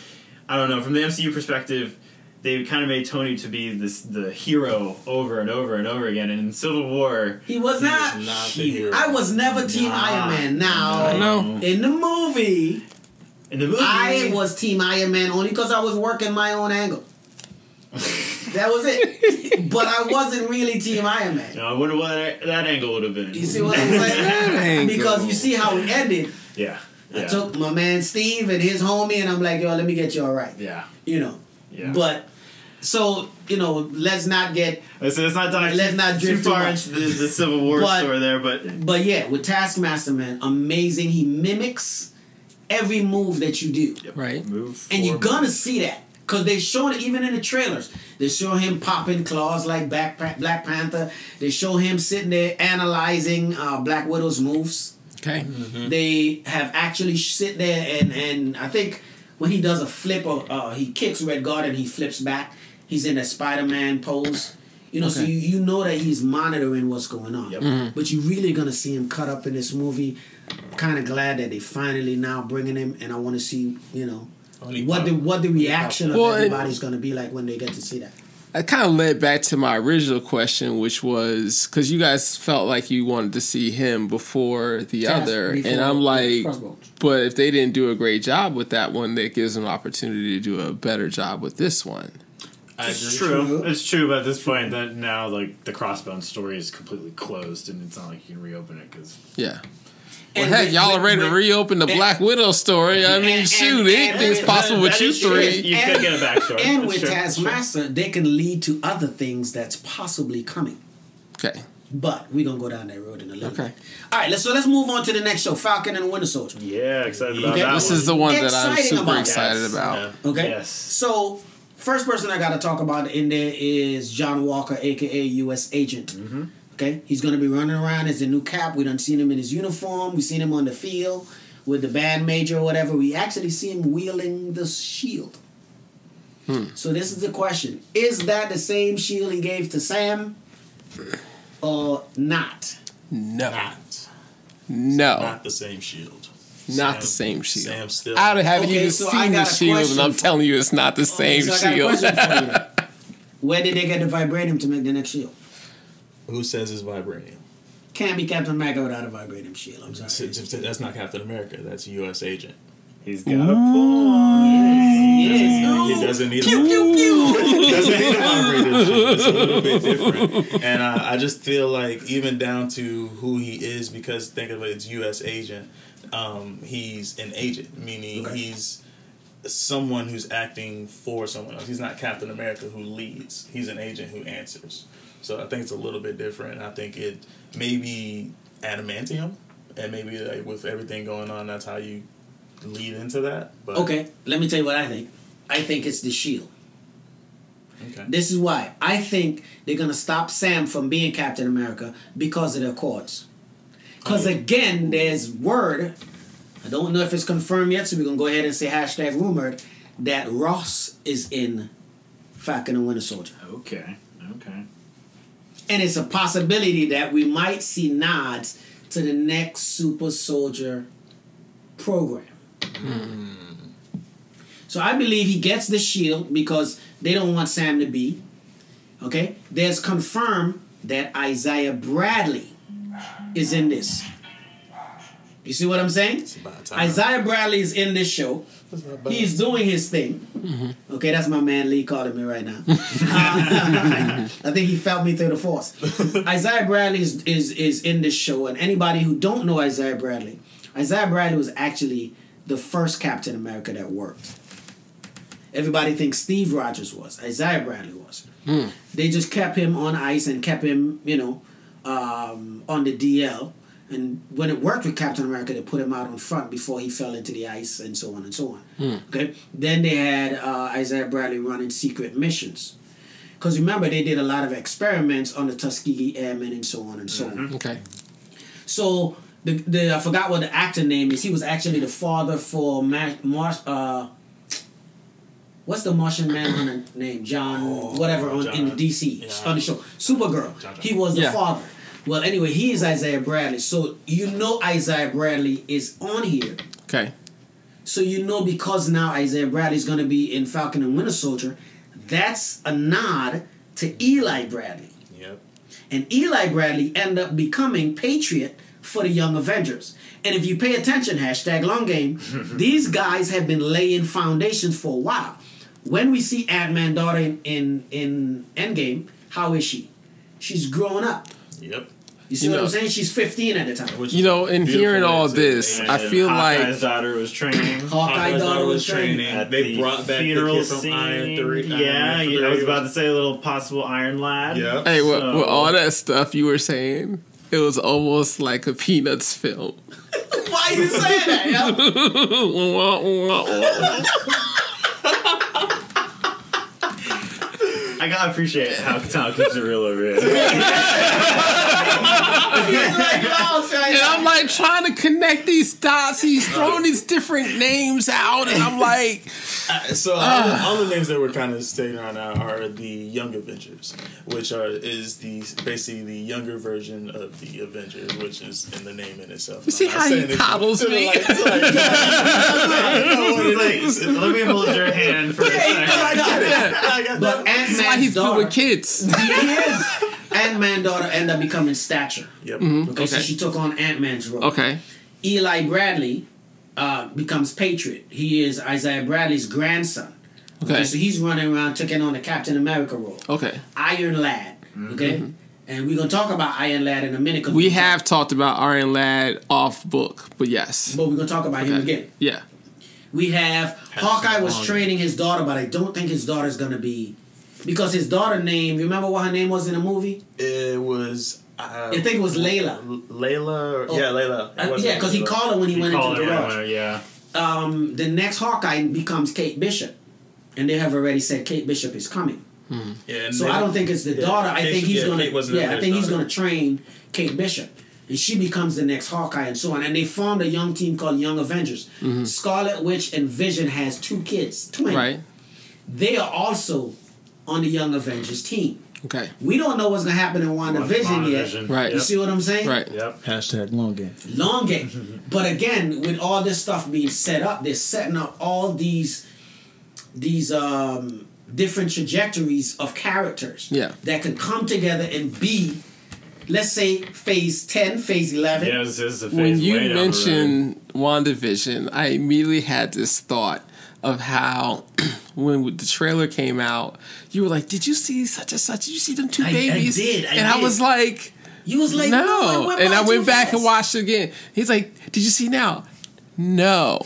E: I don't know from the MCU perspective. They kind of made Tony to be this the hero over and over and over again, and in Civil War,
B: He was
D: He
B: not.
D: was not the
E: he-
D: hero.
B: I was never Team
E: Nah.
B: Iron Man. Now,
C: I know.
B: in the movie,
E: in the movie,
B: I was Team Iron Man only because I was working my own angle. that was it. but I wasn't really Team Iron Man.
E: You know, I wonder what that angle would have been.
B: You see what I'm saying? because you see how it ended.
E: Yeah,
B: I took my man Steve and his homie, and I'm like, yo, let me get you all right.
E: yeah,
B: You know.
E: yeah.
B: But so you know, let's not get.
E: Let's, let's not dive
B: Let's not drift too
E: far into the, the Civil War
B: But-
E: story there, but
B: But yeah, with Taskmaster, man, amazing. He mimics every move that you do.
C: Right.
E: move.
B: And you're gonna see that. Cause they show it even in the trailers. They show him popping claws like Black, Black Panther. They show him sitting there analyzing uh, Black Widow's moves.
C: Okay.
B: They have actually sit there and and I think when he does a flip or uh, he kicks Red Guard and he flips back, he's in a Spider Man pose. You know, so you, you know that he's monitoring what's going on.
E: Yep.
B: But you're really gonna see him cut up in this movie. Kind of glad that they finally now bringing him, and I want to see you know
D: Only
B: what the what the reaction of
C: Well,
B: everybody's gonna be like when they get to see that.
C: That kind of led back to my original question, which was because you guys felt like you wanted to see him before the
B: Task-
C: other,
B: before
C: and I'm like, but if they didn't do a great job with that one, that gives them an opportunity to do a better job with this one.
F: It's true.
B: True.
F: It's true, but at this point, that now like the Crossbones story is completely closed, and it's not like you can reopen it because
C: Yeah. Well,
B: And
C: heck,
B: with-
C: y'all are ready to reopen the
B: and-
C: Black Widow story. I mean,
B: and-
C: shoot,
B: and-
C: anything's possible with you
E: is
C: three.
E: You
B: And-
E: could get a backstory.
B: And
E: That's
B: with
E: true.
B: Taskmaster, they can lead to other things that's possibly coming.
C: Okay.
B: But we're gonna go down that road in a little
C: Okay.
B: bit. All right, let's so let's move on to the next show, Falcon and Winter Soldier.
E: Yeah, excited about
B: Okay.
E: that
C: This
E: one.
C: is the one that I'm super
B: about
C: excited
E: Yes.
C: about.
E: Yeah.
B: Okay.
E: Yes.
B: So first person I gotta talk about in there is John Walker, aka U.S. Agent.
E: Mm-hmm.
B: Okay, he's gonna be running around as the new Cap. We done seen him in his uniform. We seen him on the field with the band major or whatever. We actually see him wielding the shield.
C: Hmm.
B: So this is the question: Is that the same shield he gave to Sam, or not?
C: No.
D: Not,
C: No.
D: not the same shield.
C: Not the same shield.
D: Sam still.
C: I haven't
B: Okay,
C: even
B: so
C: seen the shield, and I'm telling you, it's not the
B: Okay,
C: same
B: so I got
C: shield.
B: question for you. Where did they get the vibranium to make the next shield?
D: Who says it's vibranium?
B: Can't be Captain America without a vibranium shield. I'm sorry.
D: That's not Captain America. That's a U.S. agent.
E: He's got a point.
B: Yes.
D: He doesn't need
B: Pew
D: a
B: pew pew.
D: doesn't need a vibranium shield. It's a little bit different. And uh, I just feel like even down to who he is, because think of it, it's U.S. agent. Um, he's an agent, meaning
B: Okay.
D: he's someone who's acting for someone else. He's not Captain America who leads. He's an agent who answers. So I think it's a little bit different. I think it may be adamantium, and maybe like with everything going on, that's how you lead into that. But
B: Okay, let me tell you what I think. I think it's the shield.
D: okay.
B: This is why I think they're gonna stop Sam from being Captain America because of the Accords. Because again, there's word. I don't know if it's confirmed yet, so we're gonna go ahead and say hashtag rumored that Ross is in Falcon and Winter Soldier,
E: Okay. Okay.
B: And it's a possibility that we might see nods to the next Super Soldier program. So I believe he gets the shield because they don't want Sam to be. Okay? There's confirmed that Isaiah Bradley is in this. You see what I'm saying? Isaiah Bradley is in this show. He's doing his thing. Okay, that's my man Lee calling me right now. I think he felt me through the force. Isaiah Bradley is, is is in this show, and anybody who don't know Isaiah Bradley, Isaiah Bradley was actually the first Captain America that worked. Everybody thinks Steve Rogers was. Isaiah Bradley was. They just kept him on ice and kept him, you know, um, on the DL. And when it worked with Captain America, they put him out on front before he fell into the ice and so on and so on. Okay. Then they had uh, Isaiah Bradley running secret missions. Because remember, they did a lot of experiments on the Tuskegee Airmen and so on and so on.
C: Okay.
B: So the, the I forgot what the actor name is. He was actually the father for Ma- Mar- uh, what's the Martian Manhunter name? John whatever on in the DC
D: Yeah.
B: on the show. Supergirl.
D: John, John.
B: He was the
C: Yeah.
B: father. Well, anyway, he is Isaiah Bradley. So you know Isaiah Bradley is on here.
C: Okay.
B: So you know because now Isaiah Bradley is going to be in Falcon and Winter Soldier, that's a nod to Eli Bradley.
D: Yep.
B: And Eli Bradley end up becoming Patriot for the Young Avengers. And if you pay attention, hashtag long game, these guys have been laying foundations for a while. When we see Ant Man daughter in, in in Endgame, how is she? She's grown up.
D: Yep.
B: You see
C: You
B: what I'm
C: know-
B: saying? She's 15 at the time.
D: Which
C: You know, in hearing all
D: way to-
C: this, I
E: And
C: feel
E: Hawkeye's
C: like
E: daughter was training.
B: Hawkeye
D: Hawkeye's
B: daughter was training.
E: At
D: They
E: the
D: brought back the
E: funeral
D: kid from
E: scene.
D: Iron Three- Iron
E: yeah,
D: Man
E: yeah, I was about to say a little possible Iron Lad.
D: Yep.
C: Hey, with,
E: So-
C: with all that stuff you were saying, it was almost like a Peanuts film.
B: Why you saying that,
E: I gotta appreciate how Dom keeps it real over here.
C: And I'm like trying to connect these dots. He's throwing these different names out, and I'm like, uh,
D: So all, the, all the names that we're kind of stating right now are the Young Avengers, which are is the basically the younger version of the Avengers, which is in the name in itself.
C: You see
D: I'm
C: how he
D: saying
C: coddles me?
D: like- like- I know what it is.
E: Let me hold your hand for a second.
D: I got it. I got
B: But
D: that.
B: Ant
C: that's why he's good
B: daughter,
C: with kids.
B: he is. Ant Man daughter ended up becoming Stature.
D: Yep.
B: Okay, so she took on Ant Man's role.
C: Okay.
B: Eli Bradley uh, becomes Patriot. He is Isaiah Bradley's grandson.
C: Okay.
B: so he's running around taking on the Captain America role.
C: Okay.
B: Iron Lad. Okay, and we're gonna talk about Iron Lad in a minute. 'cause
C: Mm-hmm. We have
B: talk-
C: talked about Iron Lad off book, but yes.
B: but we're gonna talk about him again.
C: Yeah.
B: We have Hawkeye was training his daughter, but I don't think his daughter's gonna be because his daughter name. You remember what her name was in the movie?
D: It was. Uh,
B: I think it was Layla.
D: Layla. Or,
B: Oh.
D: Yeah, Layla.
B: Uh, yeah, because he called her when he,
E: You
B: went into the garage.
E: anyway, yeah.
B: um, the next Hawkeye becomes Kate Bishop, and they have already said Kate Bishop is coming.
D: Yeah, and
B: So I don't think it's the
D: yeah,
B: daughter. I think he's
D: yeah,
B: gonna. Yeah, I
D: his
B: think he's gonna train Kate Bishop, and she becomes the next Hawkeye, and so on. And they formed a young team called Young Avengers. Scarlet Witch and Vision has two kids, twins.
C: Right.
B: They are also on the Young Avengers team.
C: Okay.
B: We don't know what's gonna happen in WandaVision yet.
E: WandaVision.
C: Right.
B: You
E: Yep.
B: see what I'm saying?
C: Right.
E: Yep.
F: Hashtag long game.
B: long game. but again, with all this stuff being set up, they're setting up all these these um different trajectories of characters
C: Yeah.
B: that can come together and be let's say phase 10 phase 11
E: Yeah, this is a phase
C: When you
E: way down the road.
C: mentioned WandaVision, I immediately had this thought of how when the trailer came out, you were like, "Did you see such and such? Did you see them two
B: I- I
C: babies?"
B: did, I
C: and I was like,
B: you was like
C: "No,",
B: no, went
C: and I went back
B: fast.
C: and watched it again. He's like, "Did you see now?" No,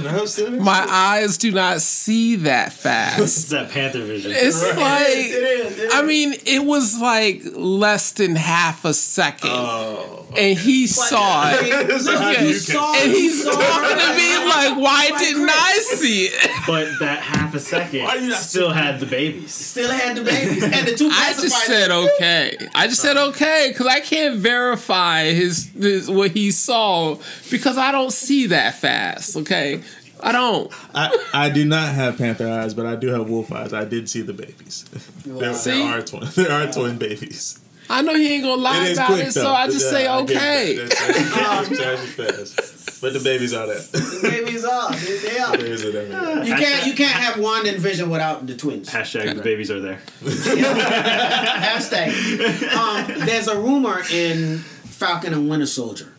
D: No,
C: my eyes do not see that fast.
E: It's that Panther vision.
C: It's
D: Right.
C: like,
B: It is, it is.
C: I mean, it was like less than half a second,
D: Oh.
C: And he saw it.
B: mean, look,
C: Yeah.
B: you saw
C: And he's talking to me like, why didn't I see it?
E: But that half a second
D: Why
E: still had the babies.
B: still had the babies and the two
C: I just said okay. I just said okay because I can't verify his, his what he saw because I don't see that fast. Okay, I don't.
D: I, I do not have panther eyes, but I do have wolf eyes. I did see the babies. there,
C: See?
D: there are twin. There are twin babies.
C: I know he ain't gonna lie
D: It is
C: about
D: quick
C: it,
D: though.
C: so I just
D: Yeah,
C: say
D: I
C: okay.
D: that. That's- that's- that's fast. But the babies are there.
B: the babies are they, they are
D: The babies are there.
B: you can't you can't have WandaVision without the twins
E: Hashtag the babies are there.
B: Hashtag. Um, there's a rumor in Falcon and Winter Soldier.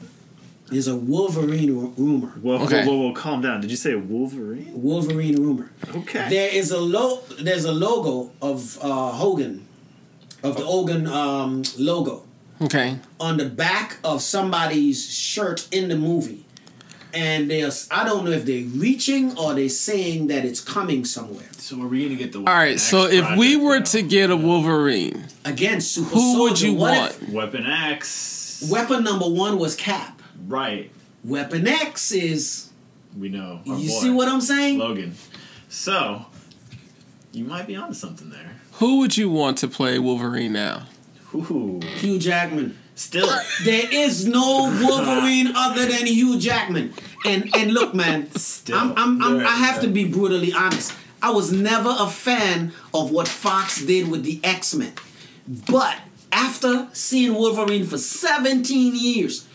B: There's a Wolverine ru- rumor.
E: Whoa,
C: Okay.
E: whoa, whoa, whoa, calm down. Did you say Wolverine?
B: Wolverine rumor.
E: Okay.
B: There is a lo- There's a logo of uh, Hogan, of the Hogan um, logo
C: Okay.
B: on the back of somebody's shirt in the movie, and there's I don't know if they're reaching or they're saying that it's coming somewhere.
E: so are we gonna get the
C: All right. So if we were to get a Wolverine,
B: Again, Super
C: who would you
B: what
C: want?
B: if-
E: Weapon X,
B: weapon number one was Cap.
E: right?
B: Weapon X is.
E: We know. Our
B: You
E: boy,
B: see what I'm saying?
E: Logan. So you might be onto something there.
C: Who would you want to play Wolverine now?
E: Ooh.
B: Hugh Jackman.
E: Still.
B: There is no Wolverine other than Hugh Jackman. And and look, man, I'm, I'm, I'm, I have to be brutally honest. I was never a fan of what Fox did with the X Men, but after seeing Wolverine for 17 years,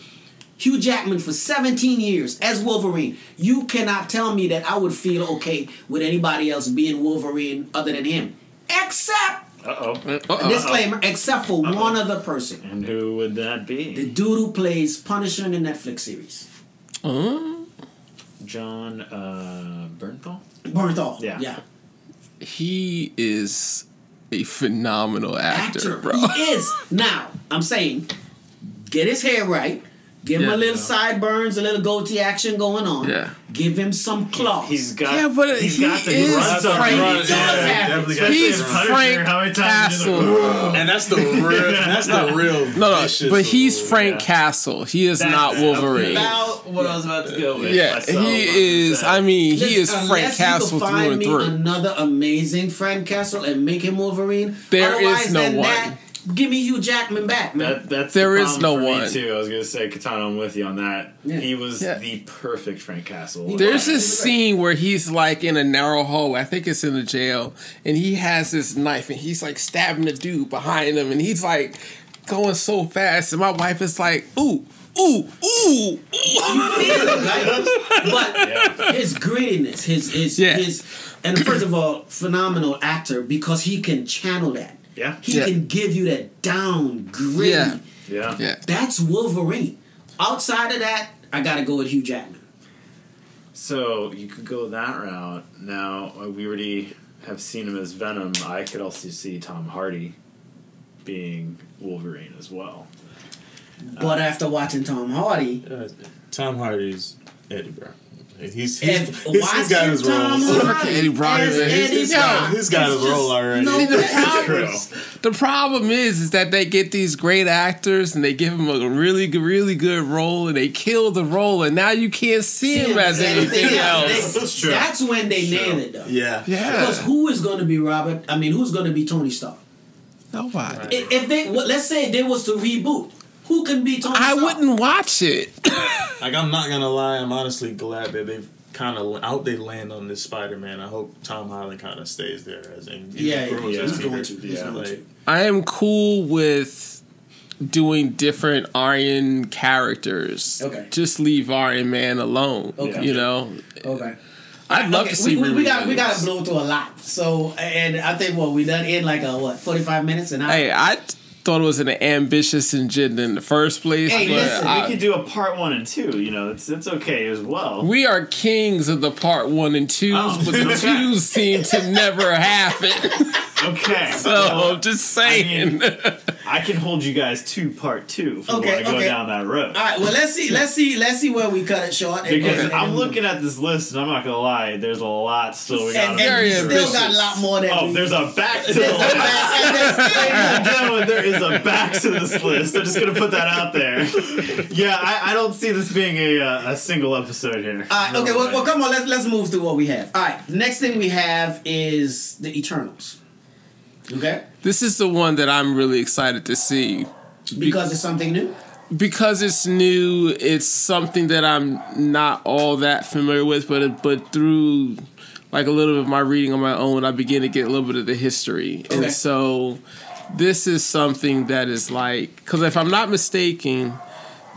B: Hugh Jackman for 17 years as Wolverine, you cannot tell me that I would feel okay with anybody else being Wolverine other than him, except
E: Uh oh.
C: Uh-oh.
B: disclaimer, except for one other person.
E: And who would that be?
B: The dude who plays Punisher in the Netflix series.
C: Uh,
E: Jon uh, Bernthal.
B: Bernthal.
E: Yeah.
B: Yeah.
C: he is a phenomenal actor,
B: Actor.
C: bro.
B: He is. Now, I'm saying, get his hair right. Give him
C: Yeah.
B: a little sideburns, a little goatee action going on.
C: Yeah.
B: Give him some claws.
E: He's got.
C: Yeah, but
E: he's
C: he
E: got the
C: is
E: grunt of
C: Frank-
E: grunt.
B: He does have it.
C: He's Frank
E: how many times did you
C: Castle.
D: and that's the real. That's the real.
C: No, no, but he's Frank
E: yeah.
C: Castle. He is
E: That's
C: not Wolverine.
E: About what I was about to go with.
C: Yeah,
E: myself,
C: he is. I mean, he is Frank
B: you
C: Castle
B: can
C: through
B: find
C: and through.
B: Another amazing Frank Castle and make him Wolverine.
C: There
B: Otherwise
C: is no one.
B: That, give me Hugh Jackman back, man.
E: That, that's
C: There
E: the
C: is no
E: for
C: one.
E: Me too. I was gonna say, Keitano, I'm with you on that.
B: Yeah.
E: He was
C: Yeah.
E: the perfect Frank Castle.
C: There's this
B: right.
C: scene where he's like in a narrow hallway. I think it's in the jail, and he has this knife, and he's like stabbing the dude behind him, and he's like going so fast, and my wife is like, "Ooh, ooh, ooh." ooh.
B: feel it, right? But his grittiness, his his
C: Yeah.
B: his, and first of all, phenomenal actor because he can channel that.
E: Yeah.
B: He
C: Yeah.
B: can give you that down gritty.
C: Yeah.
E: Yeah.
C: Yeah,
B: That's Wolverine. Outside of that, I gotta go with Hugh Jackman.
E: So you could go that route. Now uh, we already have seen him as Venom. I could also see Tom Hardy being Wolverine as well.
B: But after watching Tom Hardy,
D: Uh, Tom Hardy's Eddie Brock. He's he's,
B: if
D: he's, he's
B: watching
D: got his
B: Tom
D: role.
B: Hardy
C: Eddie Brock is-
B: Eddie
D: he's got-
B: Brock,
D: he's got his role already.
B: no
C: the problem, the problem is, is that they get these great actors and they give them a really, really good role, and they kill the role, and now you can't see him as anything else.
B: They-
D: That's true.
B: That's when they nail it, though.
D: Yeah.
C: Yeah,
B: Because who is going to be Robert? I mean, who's going to be Tony Stark?
C: nobody.
B: If if they, well, let's say they was to reboot, who can be Tony
C: I
B: Stark?
C: wouldn't watch it.
D: Like I'm not gonna lie, I'm honestly glad that they've kind of out they land on this Spider-Man. I hope Tom Holland kind of stays there as and
B: Yeah,
D: grows
E: yeah,
D: as
E: he's
D: Peter.
B: to,
D: Yeah, like,
C: I am cool with doing different Iron characters.
B: Okay.
C: Just leave Iron Man alone.
B: Okay.
C: You know,
B: Okay.
C: I'd love
B: Okay,
C: to see.
B: we, we, we got we got to blow through a lot. So and I think what we done in like a what forty five minutes and
C: Hey, I thought it was an ambitious agenda in the first place.
B: Hey,
C: but
B: listen,
C: I-
E: we could do a part one and two. You know, it's it's okay as well.
C: we are kings of the part one and twos,
E: Oh,
C: but the
E: okay.
C: twos seem to never happen.
E: Okay,
C: so I'm just saying.
E: I can hold you guys to part two if we
B: Okay,
E: want to go
B: okay.
E: down that road.
B: all right. Well, let's see. Let's see. Let's see where we cut it short.
E: Because
B: and-
E: I'm
B: and-
E: looking at this list and I'm not gonna lie, there's a lot still we got.
B: and, and we still got a lot more than.
E: Oh,
B: we-
E: there's a back to the list.
B: and there's still-
E: Ladies and gentlemen, there is a back to this list. I'm just gonna put that out there. Yeah, I, I don't see this being a uh, a single episode here.
B: All right, okay, well, well, come on, let's let's move through what we have. All right, the next thing we have is the Eternals. Okay,
C: this is the one that I'm really excited to see.
B: because it's something new.
C: because it's new, it's something that I'm not all that familiar with, but but through like a little bit of my reading on my own, I begin to get a little bit of the history,
B: Okay.
C: and so this is something that is like because if I'm not mistaken,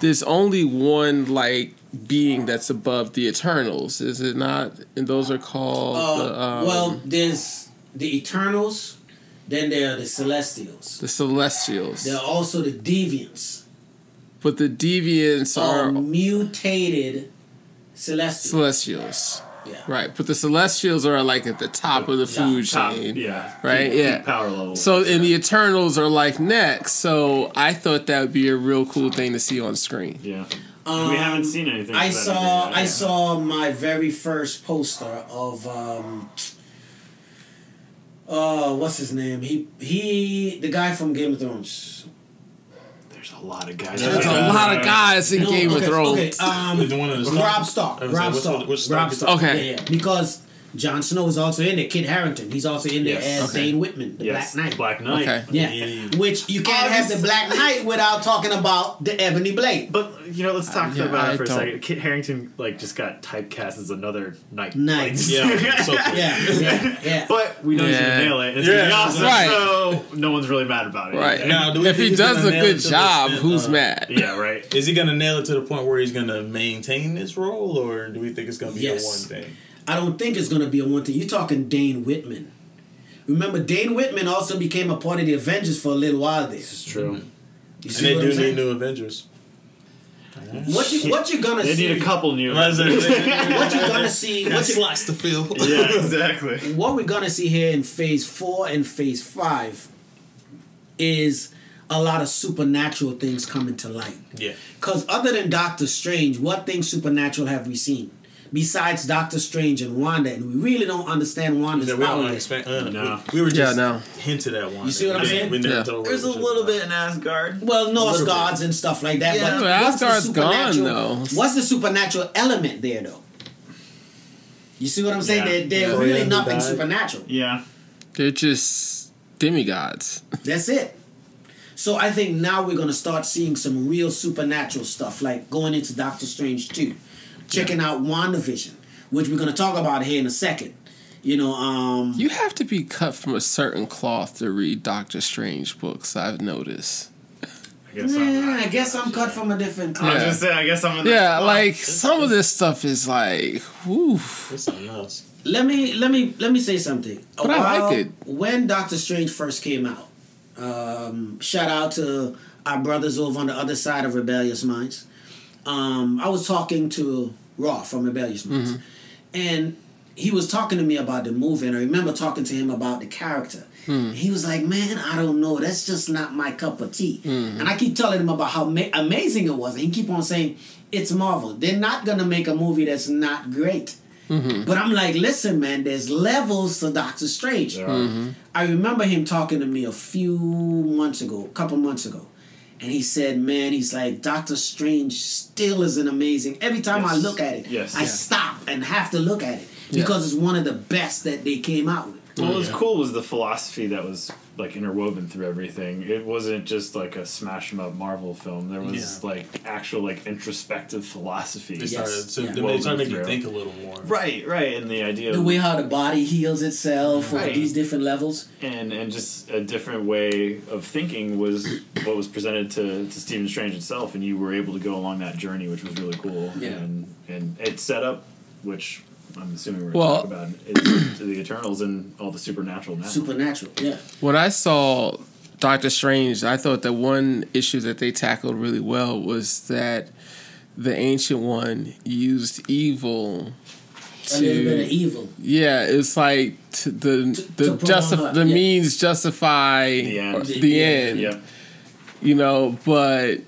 C: there's only one like being that's above the Eternals, is it not? And those are called
B: Uh,
C: the, um,
B: well, there's the Eternals, then there are the Celestials.
C: the Celestials.
B: There are also the Deviants.
C: but the deviants are
B: are mutated celestials.
C: celestials.
B: Yeah.
C: Right, but the celestials are like at the top of the food
E: Top,
C: chain.
E: yeah.
C: Right,
E: Peak-
C: yeah.
E: peak Power level.
C: So and the Eternals are like next. So I thought that would be a real cool thing to see on screen.
E: yeah.
B: Um,
E: we haven't seen anything.
B: I
E: that
B: saw
E: yet.
B: I saw my very first poster of um uh what's his name? He he the guy from Game of Thrones.
E: There's a lot of guys.
C: There's a lot of guys in Game of Thrones.
B: Okay, um
D: The one in the
B: Rob
D: Stark?
B: Stark.
D: I was like,
B: Rob Stark.
D: one- Stark
B: Rob Stark.
C: Okay.
B: Yeah, yeah. Because Jon Snow is also in there. Kit Harington. He's also in there
E: Yes.
B: as
C: Okay.
B: Dane Whitman, the
E: yes,
B: Black Knight.
E: Black Knight.
C: Okay.
B: Yeah.
D: Yeah.
B: Which you can't have the Black Knight without talking about the Ebony Blade.
F: But you know, let's talk
C: yeah,
F: about
C: I
F: it for a
C: don't-
F: second. Kit Harington like just got typecast as another knight.
B: Knight.
F: Like,
D: Yeah, so-
B: Yeah, yeah, yeah.
F: But we know he's gonna nail it. It's
D: Yeah.
F: gonna be awesome.
C: Right.
F: So no one's really mad about it.
C: Right.
D: Now, do we
C: if he does a good job,
D: extent,
C: who's
D: uh,
C: mad?
F: Yeah. Right.
D: Is he gonna nail it to the point where he's gonna maintain this role, or do we think it's gonna be
B: Yes.
D: a one thing?
B: I don't think it's going to be a one thing. You're talking Dane Whitman. Remember, Dane Whitman also became a part of the Avengers for a little while there.
E: is true. Mm-hmm.
B: You
D: And they
B: what
D: do
B: I'm
D: need new Avengers.
B: What you what you gonna
F: They
B: see?
F: need a couple new.
D: What
B: What you gonna see?
D: Got
B: What, you,
D: slots to fill.
F: yeah. Exactly.
B: what we're gonna see here in Phase Four and Phase Five is a lot of supernatural things coming to light.
D: Yeah.
B: Because other than Doctor Strange, what things supernatural have we seen? Besides Doctor Strange and Wanda, and we really don't understand Wanda's
D: Yeah, we
B: power
D: don't expect. Uh,
E: No.
D: we, we were
C: Yeah,
D: just
C: no.
D: hinted at one.
B: You see what I'm saying?
D: didn't- we never
C: Yeah.
F: There's a
D: what it was
F: little bit in Asgard.
B: Well, Norse
D: little bit.
B: gods and stuff like that.
F: Yeah.
B: but
C: But
B: what's the
C: Asgard's gone,
B: supernatural-
C: though.
B: What's the supernatural element there, though? You see what I'm saying?
E: Yeah.
B: They're, they're
D: Yeah.
B: really
D: Freya
B: nothing
D: died.
B: supernatural.
E: Yeah.
C: They're just demigods.
B: That's it. So I think now we're gonna start seeing some real supernatural stuff, like going into Doctor Strange 2, checking out WandaVision, which we're gonna talk about here in a second. You know, um
C: You have to be cut from a certain cloth to read Doctor Strange books. I've noticed.
F: I guess I'm.
B: I guess I'm cut from a different
F: I was
C: Yeah.
F: gonna say. I guess I'm in the
C: Yeah,
F: well,
C: like some of this stuff is like, whew.
D: Something else.
B: Let me let me let me say something. A
C: But I like it.
B: When Doctor Strange first came out, um, shout out to our brothers over on the other side of Rebellious Minds. Um, I was talking to Raw from Rebellious Minds,
C: Mm-hmm.
B: and he was talking to me about the movie, and I remember talking to him about the character.
C: Hmm.
B: He was like, "Man, I don't know. That's just not my cup of tea."
C: Mm-hmm.
B: And I keep telling him about how ma- amazing it was, and he keep on saying, "It's Marvel. They're not gonna make a movie that's not great."
C: Mm-hmm.
B: But I'm like, listen, man, there's levels to Doctor Strange. I remember him talking to me a few months ago, a couple months ago. And he said, man, he's like, Doctor Strange still is an amazing. Every time I look at it,
E: Yes.
B: I
E: Yeah.
B: stop and have to look at it
C: Yeah.
B: because it's one of the best that they came out with.
E: What was cool was the philosophy that was like interwoven through everything. It wasn't just like a smash 'em up Marvel film. There was
D: Yeah.
E: like actual like introspective philosophy.
D: They
B: Yes.
D: started to
B: Yeah.
D: they
E: Woven
D: started to make you think a little more.
E: Right, right, and the idea
B: The
E: of
B: way how the body heals itself or
E: Right.
B: these different levels.
E: and and just a different way of thinking was what was presented to, to Stephen Strange itself, and you were able to go along that journey, which was really cool.
B: Yeah.
E: And and it set up, which I'm assuming we're
C: Well-
E: gonna talk about, is to the Eternals and all the supernatural now.
B: Supernatural, yeah.
C: When I saw Doctor Strange, I thought that one issue that they tackled really well was that the Ancient One used evil
B: A little bit of
C: to
B: evil.
C: yeah, it's like to the
B: To-
C: the
B: to
C: justif-
B: prolong
C: the
B: yeah.
C: means justify
E: The end.
C: the
B: Yeah.
C: end.
E: Yep.
C: You know, but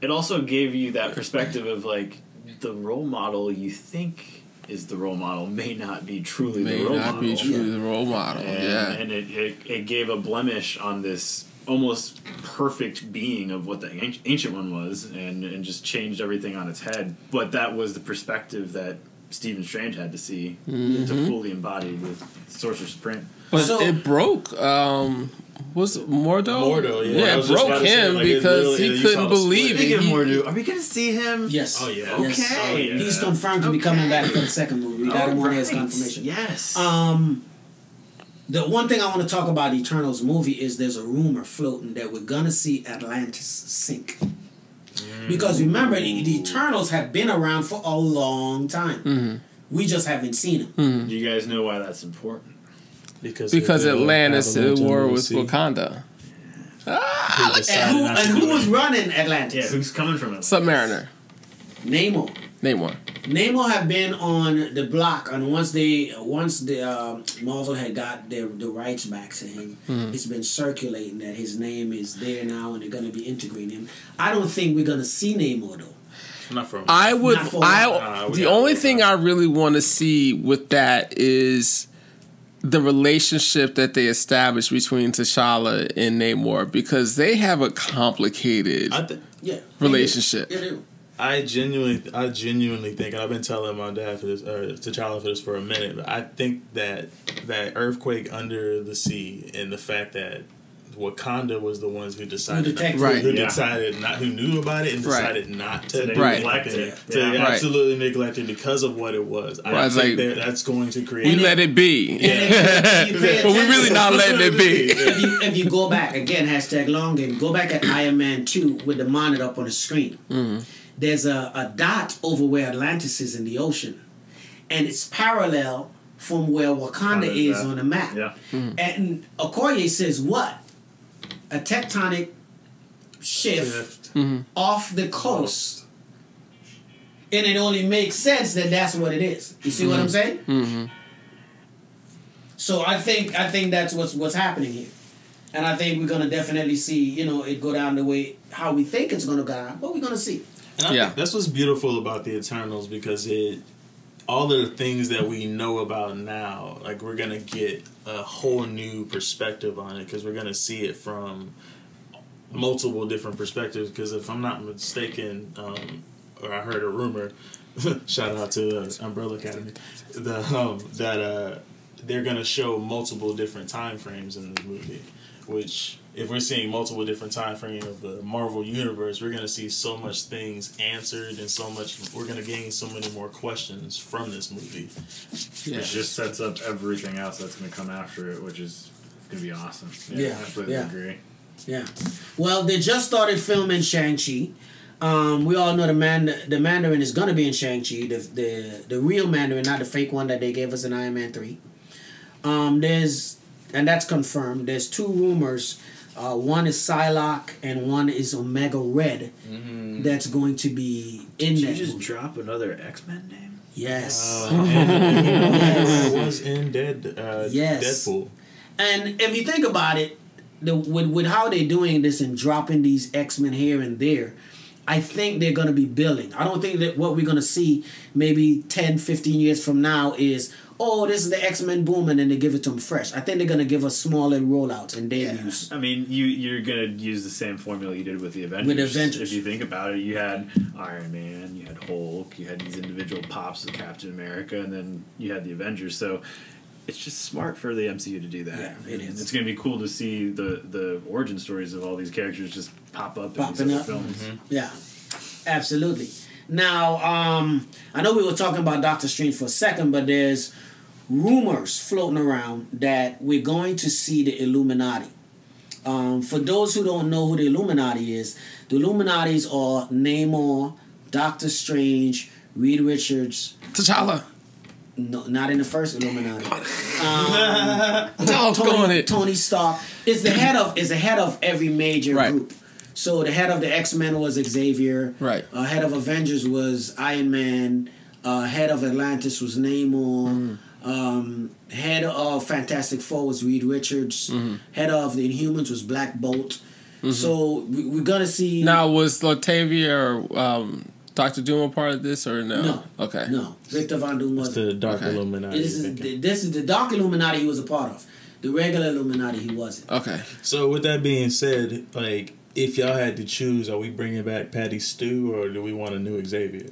E: it also gave you that perspective of like the role model you think is the role model may not be truly
C: may
E: the role
C: not
E: model.
C: be truly the role model.
E: And,
C: yeah.
E: and it, it, it gave a blemish on this almost perfect being of what the ancient one was and, and just changed everything on its head. But that was the perspective that Stephen Strange had to see
C: Mm-hmm.
E: to fully embody with Sorcerer Supreme.
C: But
B: So-
C: it broke. Um, was it Mordo?
D: Mordo, yeah.
C: Yeah, it broke
D: about to say,
C: him
D: like,
C: because he couldn't believe it.
F: Of
C: He-
F: Mordo, are we gonna see him?
B: Yes.
D: Oh, yeah.
B: Yes.
F: Okay.
D: Oh, yeah.
B: He's confirmed to be coming back for the second movie. We got him on his confirmation.
F: Yes.
B: Um, the one thing I want to talk about Eternals movie is there's a rumor floating that we're gonna see Atlantis sink. Mm. Because remember, the, the Eternals have been around for a long time. Mm-hmm. We just haven't seen them.
E: Do mm-hmm. you guys know why that's important?
D: Because
C: because
D: of the
C: Atlantis
D: avalanche
C: at war with
D: sea.
C: Wakanda.
D: who ah! decided
B: And who, and who was running Atlantis?
E: Yeah, who's coming from it?
C: Submariner.
B: Namor.
C: Namor.
B: Namor have been on the block, and once they once the uh, um, Marvel had got their the rights back to him, hmm. it's been circulating that his name is there now, and they're going to be integrating him. I don't think we're going to see Namor though.
D: Not from.
C: I would.
B: Not for-
C: I
D: Nah, we
C: the only thing
D: on
C: I really want to see with that is the relationship that they established between T'Challa and Namor because they have a complicated
D: I, th-
B: Yeah,
C: relationship.
B: They do.
D: I genuinely, I genuinely think, and I've been telling my dad for this, or T'Challa for this for a minute, but I think that that earthquake under the sea and the fact that Wakanda was the ones who decided,
B: Who detected
C: Right.
D: who
E: Yeah.
D: decided not, who knew about it and
C: Right.
D: decided not to,
E: To
C: Right.
E: neglect it.
D: to
E: Yeah.
C: Right.
D: absolutely neglect it because of what it was. I
C: Right, it's
D: think
C: like-
D: that that's going to create.
C: We
D: create.
C: let it be,
B: And if you
C: but we're really not letting it be.
B: if you if you go back again, hashtag long game, go back at Iron Man two with the monitor up on the screen.
C: Mm-hmm.
B: There's a, a dot over where Atlantis is in the ocean, and it's parallel from where Wakanda is
E: at.
B: on the map.
E: Yeah.
B: And Okoye says what? A tectonic shift, off the coast. And it only makes sense that that's what it is. You see what I'm saying?
C: Mm-hmm.
B: So I think I think that's what's what's happening here, and I think we're gonna definitely see you know it go down the way how we think it's gonna go down, but we're gonna see.
D: And I
C: Yeah.
D: think that's what's beautiful about the Eternals because it all of the things that we know about now, like we're gonna get a whole new perspective on it because we're gonna see it from multiple different perspectives. Because if I'm not mistaken, um, or I heard a rumor, shout out to uh, Umbrella Academy, the um, that uh, they're gonna show multiple different time frames in the movie, which if we're seeing multiple different time frames of the Marvel universe, we're gonna see so much things answered and so much we're gonna gain so many more questions from this movie.
C: Yeah.
E: It just sets up everything else that's going to come after it, which is going to be awesome.
B: Yeah,
E: I completely
B: yeah.
E: agree.
B: Yeah. Well, they just started filming Shang Chi. Um, we all know the man, the Mandarin is gonna be in Shang Chi, the the the real Mandarin, not the fake one that they gave us in Iron Man three. Um, there's and that's confirmed. There's two rumors. Uh, one is Psylocke and one is Omega Red. That's going to be in
G: Did you just
B: movie.
G: drop another X Men name?
B: Yes.
D: Uh, and, you know, it was in Dead uh,
B: Yes.
D: Deadpool.
B: And if you think about it, the with, with how they're doing this and dropping these X Men here and there, I think they're going to be building. I don't think that what we're going to see maybe 10, 15 years from now is, oh, this is the X Men boom, and then they give it to them fresh. I think they're going to give us small little rollouts and debuts.
E: I mean, you you're gonna use the same formula you did with the Avengers.
B: With Avengers.
E: if you think about it, you had Iron Man, you had Hulk, you had these individual pops of Captain America, and then you had the Avengers. So it's just smart for the MCU to do that.
B: Yeah, it is.
E: It's gonna be cool to see the the origin stories of all these characters just pop up in these
B: up.
E: other films.
B: Yeah, absolutely. Now, um, I know we were talking about Doctor Strange for a second, but there's rumors floating around that we're going to see the Illuminati. Um, for those who don't know who the Illuminati is, the Illuminatis are Namor, Doctor Strange, Reed Richards.
C: T'Challa.
B: No, not in the first Illuminati.
C: Doggone
B: Tony,
C: it.
B: Tony Stark is the head of is the head of every major
C: Right.
B: group. So the head of the X Men was Xavier.
C: Right.
B: Uh, head of Avengers was Iron Man. Uh, head of Atlantis was Namor.
C: Mm-hmm.
B: Um, head of Fantastic Four was Reed Richards.
C: Mm-hmm.
B: Head of the Inhumans was Black Bolt. So we, we're gonna see.
C: Now, was Latveria or um, Doctor Doom a part of this or no?
B: No.
C: Okay.
B: no, Victor Von Doom was.
D: The Dark
C: Okay.
D: Illuminati.
B: This is
D: thinking.
B: this is the Dark Illuminati he was a part of. The regular Illuminati he wasn't.
C: Okay.
D: So with that being said, like if y'all had to choose, are we bringing back Patty Stew or do we want a new Xavier?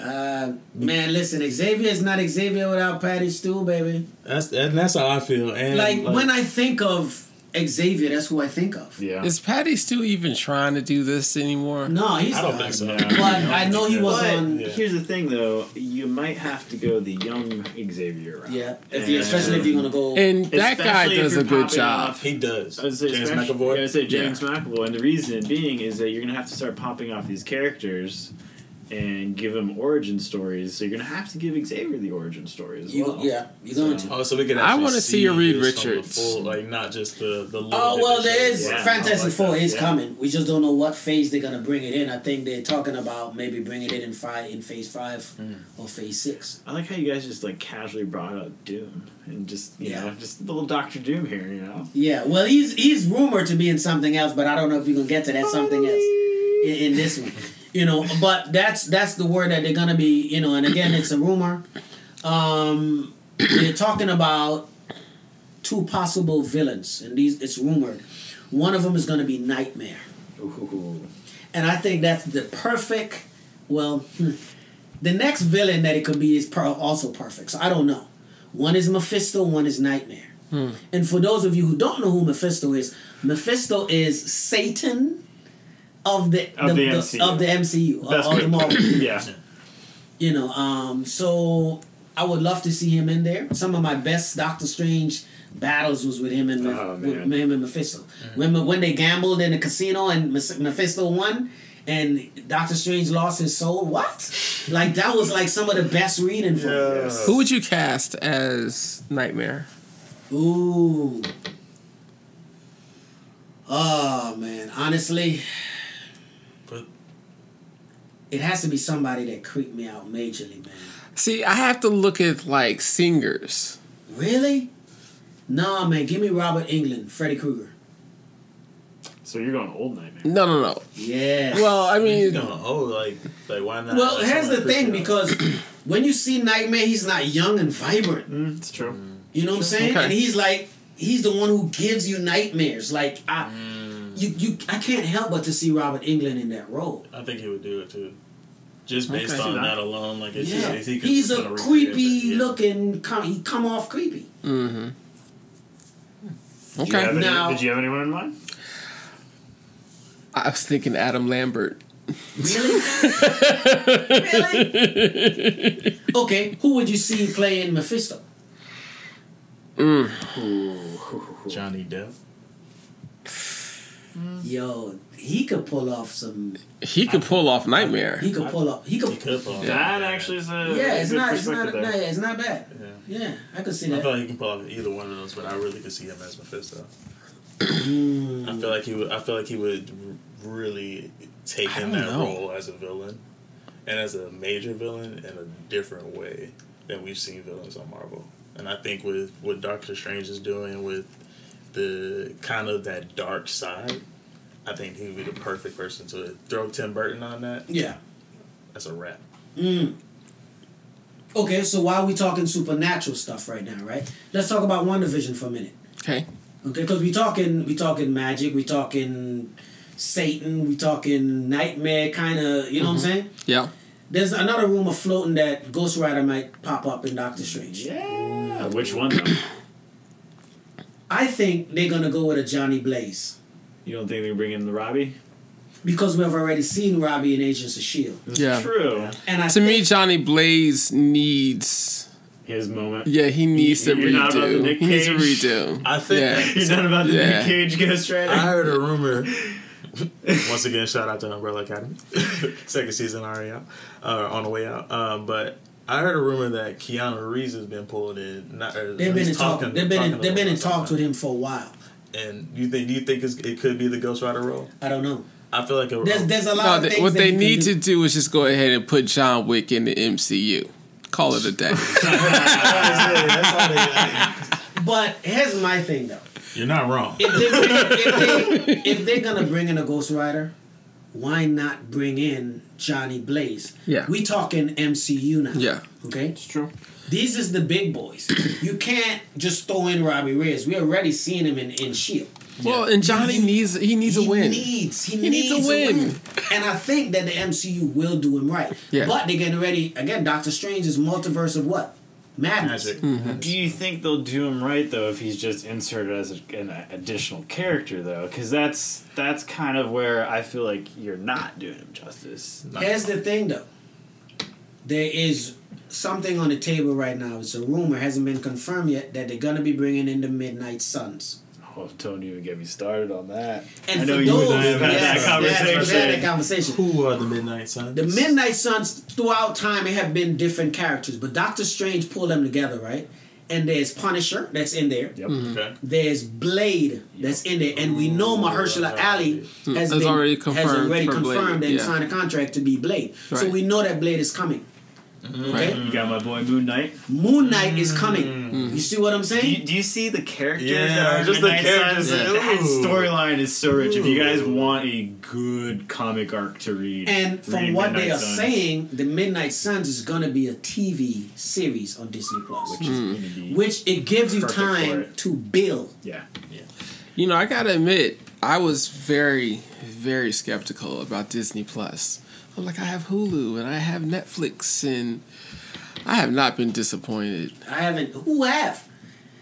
B: Uh, man, listen, Xavier is not Xavier without Patty Stew, baby.
D: That's and that's how I feel. And
B: Like, when I think of Xavier, that's who I think of.
E: Yeah.
C: Is Patty still even trying to do this anymore?
B: No, he's
D: I don't
B: not.
D: think so.
B: But I know he was
E: But
B: on.
D: Yeah.
E: here's the thing, though. You might have to go the young Xavier route.
B: Yeah, if you, especially if you're gonna go.
C: And that guy does a good job.
E: off-
D: He does.
E: I would say
D: James
E: especially-
D: McAvoy.
E: I would say James McAvoy, and the reason being is that you're gonna have to start popping off these characters and give him origin stories. So you're gonna have to give Xavier the origin story as
B: You,
E: well.
B: yeah, you're going to.
D: Oh, so we can.
C: I wanna see a Reed
D: this from the
C: Richards.
D: full, like not just the the. little
B: Oh well,
D: they
B: there
D: showed.
B: is
E: Yeah,
B: Fantastic
D: like
B: Four
D: that.
B: is
D: Yeah.
B: coming. We just don't know what phase they're gonna bring it in. I think they're talking about maybe bringing it in five in phase five
D: Hmm.
B: or phase six.
E: I like how you guys just like casually brought up Doom and just you
B: Yeah.
E: know just little Doctor Doom here, you know.
B: Yeah, well, he's he's rumored to be in something else, but I don't know if we can get to that something else in, in this one. You know, but that's that's the word that they're gonna be. You know, and again, it's a rumor. Um, they're talking about two possible villains, and these it's rumored. One of them is gonna be Nightmare.
E: Ooh.
B: And I think that's the perfect. Well, hmm, the next villain that it could be is also perfect. So I don't know. One is Mephisto, one is Nightmare. And for those of you who don't know who Mephisto is, Mephisto is Satan of the,
E: Of the MCU.
B: of the MCU
E: That's
B: of, of the. Marvel.
E: yeah.
B: You know, um, so I would love to see him in there. Some of my best Doctor Strange battles was with him and Meph-
E: Oh,
B: with him and Mephisto. When when they gambled in the casino and Mephisto won and Doctor Strange lost his soul. What? Like that was like some of the best reading for me.
C: Who would you cast as Nightmare?
B: Ooh. Oh man, honestly,
D: But
B: it has to be somebody that creeped me out majorly, man.
C: See, I have to look at like singers.
B: Really? Nah, man. Give me Robert Englund, Freddy Krueger.
E: So you're going old nightmare.
C: No, no, no.
B: Yeah.
C: Well, I
D: you
C: mean,
D: going old like like why not?
B: Well,
D: Like,
B: here's the thing
D: out.
B: because when you see Nightmare, he's not young and vibrant.
E: Mm, it's true.
B: You know what I'm saying?
C: Okay.
B: And he's like, he's the one who gives you nightmares. Like I, you, you, I can't help but to see Robert Englund in that role.
D: I think he would do it too. Just based
C: Okay.
D: on
E: that?
D: that alone, like it's
B: Yeah,
D: just, he
B: he's a creepy
D: yeah.
B: looking. Come, he come off creepy.
C: mm-hmm.
E: Did
C: Okay.
E: any,
B: Now-
E: did you have anyone in mind?
C: I was thinking Adam Lambert.
B: Really? really? Okay, who would you see playing Mephisto?
D: Johnny Depp.
B: Yo, he could pull off some.
C: He could pull off Nightmare.
B: He could pull up. He could.
D: He could pull off
E: That actually is a
B: Yeah, it's
E: good
B: not. It's not. No, yeah, it's not bad.
D: Yeah.
B: Yeah, I could see that.
D: I
B: that.
D: feel like he can pull off either one of those, but I really could see him as Mephisto.
B: Mm.
D: I feel like he would. I feel like he would really take in that
C: know.
D: role as a villain, and as a major villain in a different way than we've seen villains on Marvel. And I think with what Doctor Strange is doing with the kind of that dark side, I think he would be the perfect person to throw Tim Burton on that.
B: Yeah.
D: That's a wrap.
B: Mm. Okay, so why are we talking supernatural stuff right now, right? Let's talk about WandaVision for a minute.
C: Okay.
B: Okay, because we talking we talking magic, we talking Satan, we talking nightmare, kind of. You know what I'm saying?
C: Yeah.
B: There's another rumor floating that Ghost Rider might pop up in Doctor Strange.
E: Yeah. Which one though?
B: I think they're gonna go with a Johnny Blaze
E: You don't think they bring in the Robbie?
B: because we have already seen Robbie in Agents of Shield,
C: Yeah.
E: True.
B: and I
C: To me, Johnny Blaze needs.
E: His moment.
C: Yeah, he needs to
E: You're not about the
C: redo.
E: Nick
C: He needs to redo.
D: I think.
C: Yeah.
E: You're not about the
C: Yeah.
E: Nick Cage Ghost Rider.
D: I heard a rumor. Once again, shout out to Umbrella Academy. Second season already out, uh, on the way out. Um, but I heard a rumor that Keanu Reeves has been pulled in. Not,
B: they've been in
D: least
B: talk.
D: talking-
B: They've been in, they've been in talks with him for a while.
D: And you think? Do you think it's, it could be the Ghost Rider role?
B: I don't know.
D: I feel like a,
B: There's there's a lot
C: No,
B: of
C: they,
B: things
C: what they need
B: do.
C: to do is just go ahead and put John Wick in the MCU. Call it a day.
D: That's all they-
B: But here's my thing though.
D: You're not wrong.
B: If they if, they, if they're gonna bring in a Ghost Rider, why not bring in Johnny Blaze?
C: Yeah.
B: We talking MCU now.
C: Yeah.
B: Okay.
E: It's true.
B: These is the big boys. You can't just throw in Robbie Reyes. We already seen him in, in Shield.
C: Well, and Johnny
B: He-
C: needs he needs
B: he
C: a win.
B: Needs, he,
C: He needs
B: needs,
C: a win.
B: And I think that the MCU will do him right.
C: Yeah.
B: But they're getting ready again. Doctor Strange is multiverse of what? Madness.
D: Magic.
C: Mm-hmm.
E: Do you think they'll do him right though if he's just inserted as a, an additional character though? Because that's that's kind of where I feel like you're not doing him justice.
B: Here's the thing, though. There is something on the table right now. It's a rumor, hasn't been confirmed yet, that they're gonna be bringing in the Midnight Suns.
E: Oh, don't even get me started on that.
B: And
E: I
B: for
E: know
B: those,
E: you and I have had
B: yes,
E: that conversation.
B: we've had that conversation.
D: Who are the Midnight Suns?
B: The Midnight Suns throughout time have been different characters, but Doctor Strange pulled them together, right? And there's Punisher that's in there.
E: Yep. Mm-hmm.
D: Okay.
B: There's Blade that's in there, and we know Mahershala Ali has
C: Has
B: been
C: already
B: has
C: confirmed
B: already
C: for Blade,
B: confirmed and
C: yeah.
B: signed a contract to be Blade. So we know that Blade is coming. Mm-hmm. Okay,
E: You got my boy Moon Knight.
B: Moon Knight is coming. Mm-hmm. You see what I'm
E: Do you,
B: saying?
E: do you see the characters
D: Yeah,
E: that are
D: just the characters. Yeah.
E: That storyline is so rich. If you guys want a good comic arc to read,
B: And from
E: read
B: what
E: Midnight
B: they are
E: Suns,
B: saying, the Midnight Suns is going to be a TV series on Disney Plus,
E: which is gonna
B: which it gives you time to build.
E: Yeah. yeah.
C: You know, I gotta admit, I was very, very skeptical about Disney Plus. I'm like, I have Hulu and I have Netflix, and I have not been disappointed.
B: I haven't. Who have?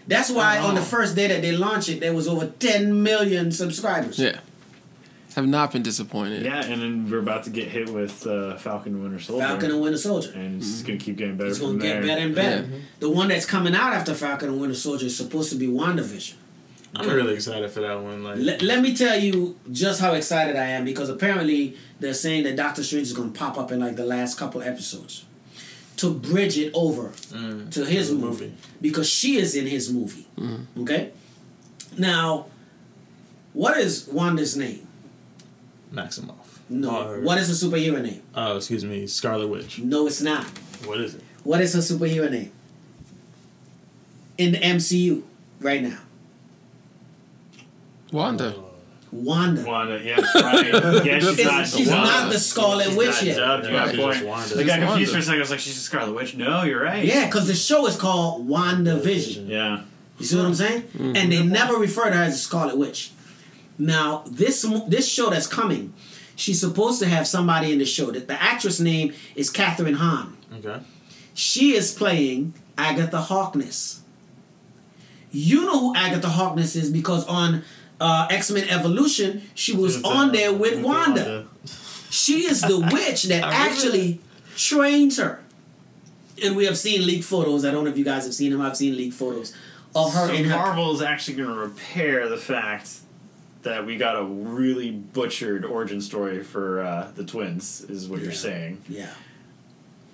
B: That's why on the first day that they launched it, there was over 10 million subscribers.
C: Yeah, have not been disappointed.
E: Yeah, and then we're about to get hit with uh, Falcon and Winter Soldier.
B: Falcon and Winter Soldier.
E: and it's gonna keep getting better
B: It's going to get
E: there.
B: better and better.
C: Yeah.
B: The one that's coming out after Falcon and Winter Soldier is supposed to be WandaVision.
D: I'm really excited for that one. Like,
B: Let, let me tell you just how excited I am because apparently they're saying that Doctor Strange is going to pop up in like the last couple episodes to bridge it over mm. to his movie.
D: movie.
B: because she is in his movie. Mm. Okay? Now, what is Wanda's name?
D: Maximoff.
B: No.
D: Or-
B: What is her superhero name?
D: Oh, excuse me, Scarlet Witch.
B: No, it's not.
D: What is it?
B: What is her superhero name? In the MCU right now.
C: Wanda.
B: Uh, Wanda.
E: Wanda, yeah, right. Yeah, she's not.
B: she's
E: Wanda.
B: not the Scarlet
E: She's
B: Witch
E: not
B: yet.
E: dubbed, you got a point.
D: Wanda.
E: I got confused
C: Wanda.
E: for a second. I was like, she's the Scarlet Witch. No, you're right.
B: Yeah, because the show is called WandaVision.
E: Yeah.
B: You see what I'm saying? Mm-hmm. And they never refer to her as the Scarlet Witch. Now, this this show that's coming, she's supposed to have somebody in the show. The, the actress name is Kathryn Hahn.
D: Okay.
B: She is playing Agatha Harkness. You know who Agatha Harkness is because on uh, X Men Evolution, she was on there with Wanda. She is the witch that actually trains her. And we have seen leaked photos. I don't know if you guys have seen them. I've seen leaked photos of her
E: So
B: in her.
E: Marvel is actually going to repair the fact that we got a really butchered origin story for uh, the twins. Is what you're saying.
B: Yeah.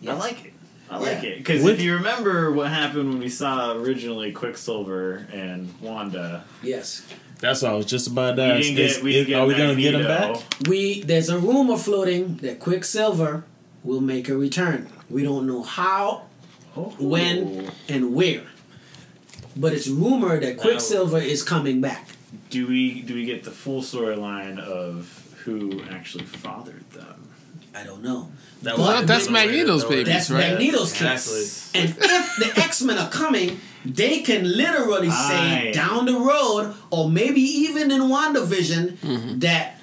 E: I like it. I like
B: Yeah.
E: it because if you remember what happened when we saw originally Quicksilver and Wanda,
B: Yes.
D: That's what I was just about to ask.
E: get. We
D: is- are we gonna get him back?
B: We there's a rumor floating that Quicksilver will make a return. We don't know how,
E: Oh.
B: when, and where. But it's rumored that Quicksilver is coming back.
E: do we do we get the full storyline of who actually fathered them?
B: I don't know.
D: That
B: Well,
D: was-
C: that's
D: the
C: Magneto's
D: throw
C: baby.
B: That's
C: right?
B: Magneto's
D: Exactly.
B: kids. And if the X Men are coming, they can literally say
E: Aye.
B: down the road, or maybe even in WandaVision, mm-hmm. that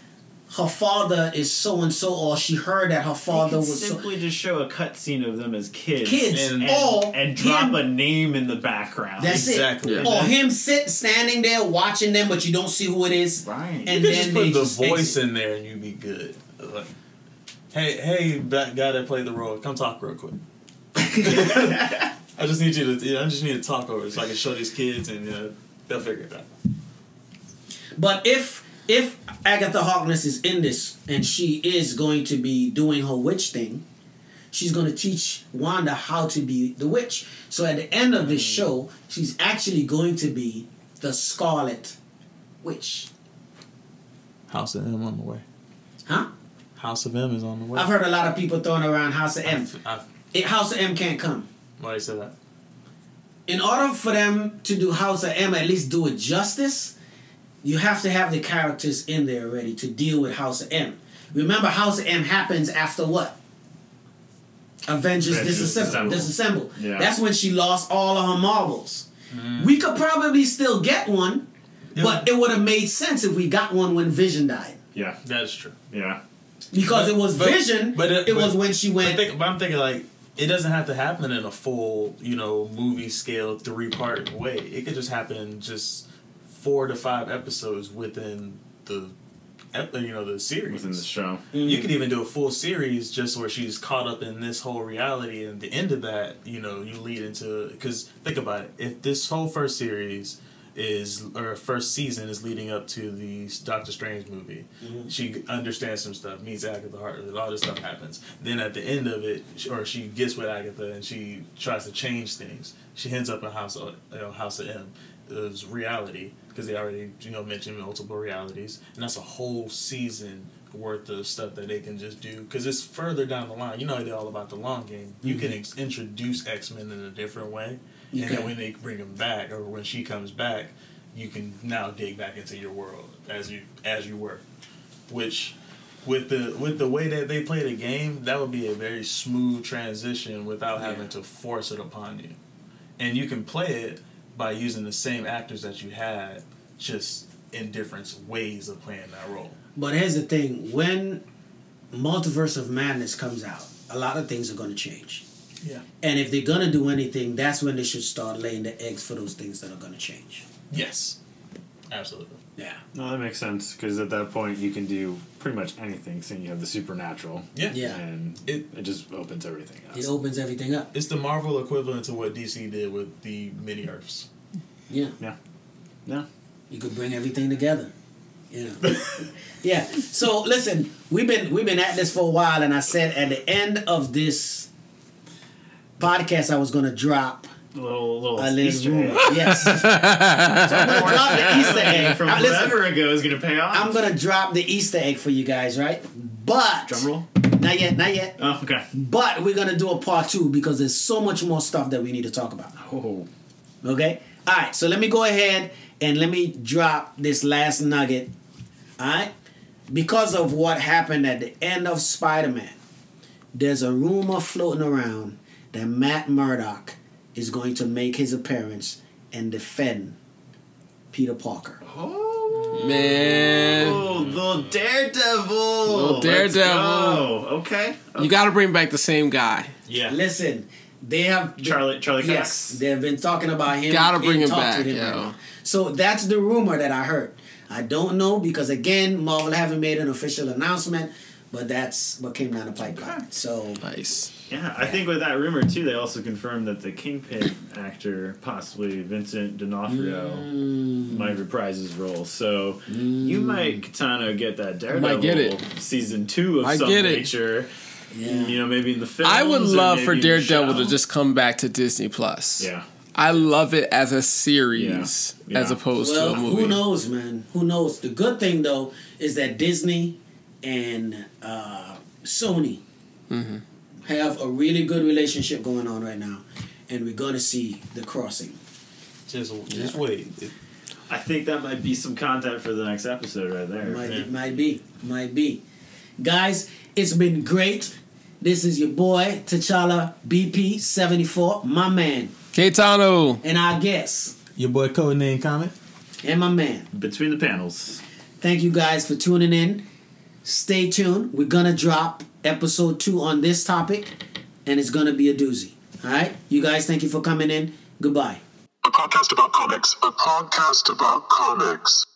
B: her father is so and so, or she heard that her father
E: could
B: was so.
E: simply just show a cutscene of them as kids,
B: Kids,
E: and,
B: or
E: and, and drop
B: him-
E: a name in the background.
B: That's
D: Exactly.
B: it.
C: Yeah.
B: Or him sit standing there watching them, but you don't see who it is.
E: right.
B: And
D: You could
B: then
D: just
B: they
D: put the
B: just
D: voice
B: exit.
D: in there and you'd be good. Hey, hey, that guy that played the role, come talk real quick. I just need you to. I just need to talk over it so I can show these kids and uh, they'll figure it out.
B: But if if Agatha Harkness is in this and she is going to be doing her witch thing, she's going to teach Wanda how to be the witch. So at the end of this show, she's actually going to be the Scarlet Witch.
D: House of M on the way.
B: Huh?
D: House of M is on the way.
B: I've heard a lot of people throwing around House of M.
D: I,
B: It, House of M can't come.
D: why you say that?
B: in order for them to do House of M, at least do it justice, you have to have the characters in there already to deal with House of M. Remember, House of M happens after what? Avengers
E: Avengers
B: disassemble.
E: Disassemble.
B: disassemble.
E: Yeah.
B: That's when she lost all of her marbles. Mm. We could probably still get one, but it would have made sense if we got one when Vision died.
E: yeah,
D: That's true.
E: yeah.
B: Because
D: But-
B: it was
D: but-
B: Vision,
D: but
B: it,
D: it-
B: was when she
D: But,
B: went.
D: think, but I'm thinking like it doesn't have to happen in a full, you know, movie scale three part way. It could just happen just four to five episodes within the, you know, the series.
E: Within the show,
D: You mm-hmm. could even do a full series just where she's caught up in this whole reality, and the end of that, you know, you lead into because think about it. If this whole first series, is her first season is leading up to the Doctor Strange movie. Mm-hmm. She understands some stuff, meets Agatha Hartley, all this stuff happens. Then at the end of it, or she gets with Agatha and she tries to change things. She ends up in House of you know, House of M. It's reality because they already you know mentioned multiple realities, and that's a whole season worth of stuff that they can just do because it's further down the line. You know they're all about the long game. You can mm-hmm. ex- introduce X Men in a different way,
B: You
D: and
B: can.
D: then when they bring them back or when she comes back, you can now dig back into your world as you as you were, which. With the with the way that they play the game, that would be a very smooth transition without having to force it upon you, and you can play it by using the same actors that you had, just in different ways of playing that role.
B: But here's the thing: when Multiverse of Madness comes out, a lot of things are going to change.
D: Yeah.
B: And if they're gonna do anything, that's when they should start laying the eggs for those things that are gonna change.
D: Yes. Absolutely.
B: Yeah.
E: No, that makes sense because at that point you can do pretty much anything. Seeing you have the supernatural,
D: Yeah.
B: Yeah.
E: and
D: It-
E: it, just opens everything up.
B: It opens everything up.
D: It's the Marvel equivalent to what DC did with the mini Earths.
B: Yeah.
E: yeah, Yeah.
B: You could bring everything together. You know. yeah. So listen, we've been we've been at this for a while, and I said at the end of this podcast, I was gonna drop
E: a little little
B: a little
E: Easter
B: rumor.
E: egg.
B: Yes. so I'm gonna drop the Easter egg.
E: from
B: Uh, listen,
E: forever ago is gonna pay off.
B: I'm gonna drop the Easter egg for you guys, right? But
E: drum roll.
B: not yet, not yet.
E: Oh, okay.
B: But we're gonna do a part two because there's so much more stuff that we need to talk about.
E: Oh,
B: Okay? Alright, so let me go ahead and let me drop this last nugget. Alright? Because of what happened at the end of Spider Man, there's a rumor floating around that Matt Murdock is going to make his appearance and defend Peter Parker.
C: Oh man,
E: oh, little daredevil.
C: Little
E: Let's
C: Daredevil.
E: go. Okay.
C: you got to bring back the same guy.
D: Yeah.
B: Listen, they have
E: Charlie Charlie
B: Yes,
E: Cox.
B: they've been talking about him.
C: Gotta bring him back,
B: him
C: yo.
B: right. So that's the rumor that I heard. I don't know because again, Marvel haven't made an official announcement, but that's what came down the pipeline. So
C: Nice.
E: Yeah, I think with that rumor too, they also confirmed that the Kingpin actor, possibly Vincent D'Onofrio,
B: Mm.
E: might reprise his role. So you might Katana get that Daredevil
C: Might get it.
E: season two of
C: Might
E: some
C: get it.
E: nature.
B: yeah,
E: You know, maybe in the film.
C: I would love for Daredevil to just come back to Disney Plus.
E: Yeah.
C: I love it as a series
E: Yeah.
C: as opposed
B: well,
C: to a movie.
B: who knows, man? Who knows? The good thing though is that Disney and uh, Sony
C: Mm-hmm.
B: have a really good relationship going on right now, and we're gonna see the crossing.
D: Just just wait. It-
E: I think that might be some content for the next episode right there.
B: Might,
D: Yeah.
B: might be. Might be. Guys, it's been great. This is your boy, T'Challa BP74, my man,
C: Keitano.
B: and our guest,
D: Your boy Codename Comet.
B: and my man.
E: Between the panels.
B: Thank you guys for tuning in. Stay tuned. We're going to drop episode two on this topic, and it's going to be a doozy. All right? You guys, thank you for coming in. Goodbye.
A: A podcast about comics. A podcast about comics.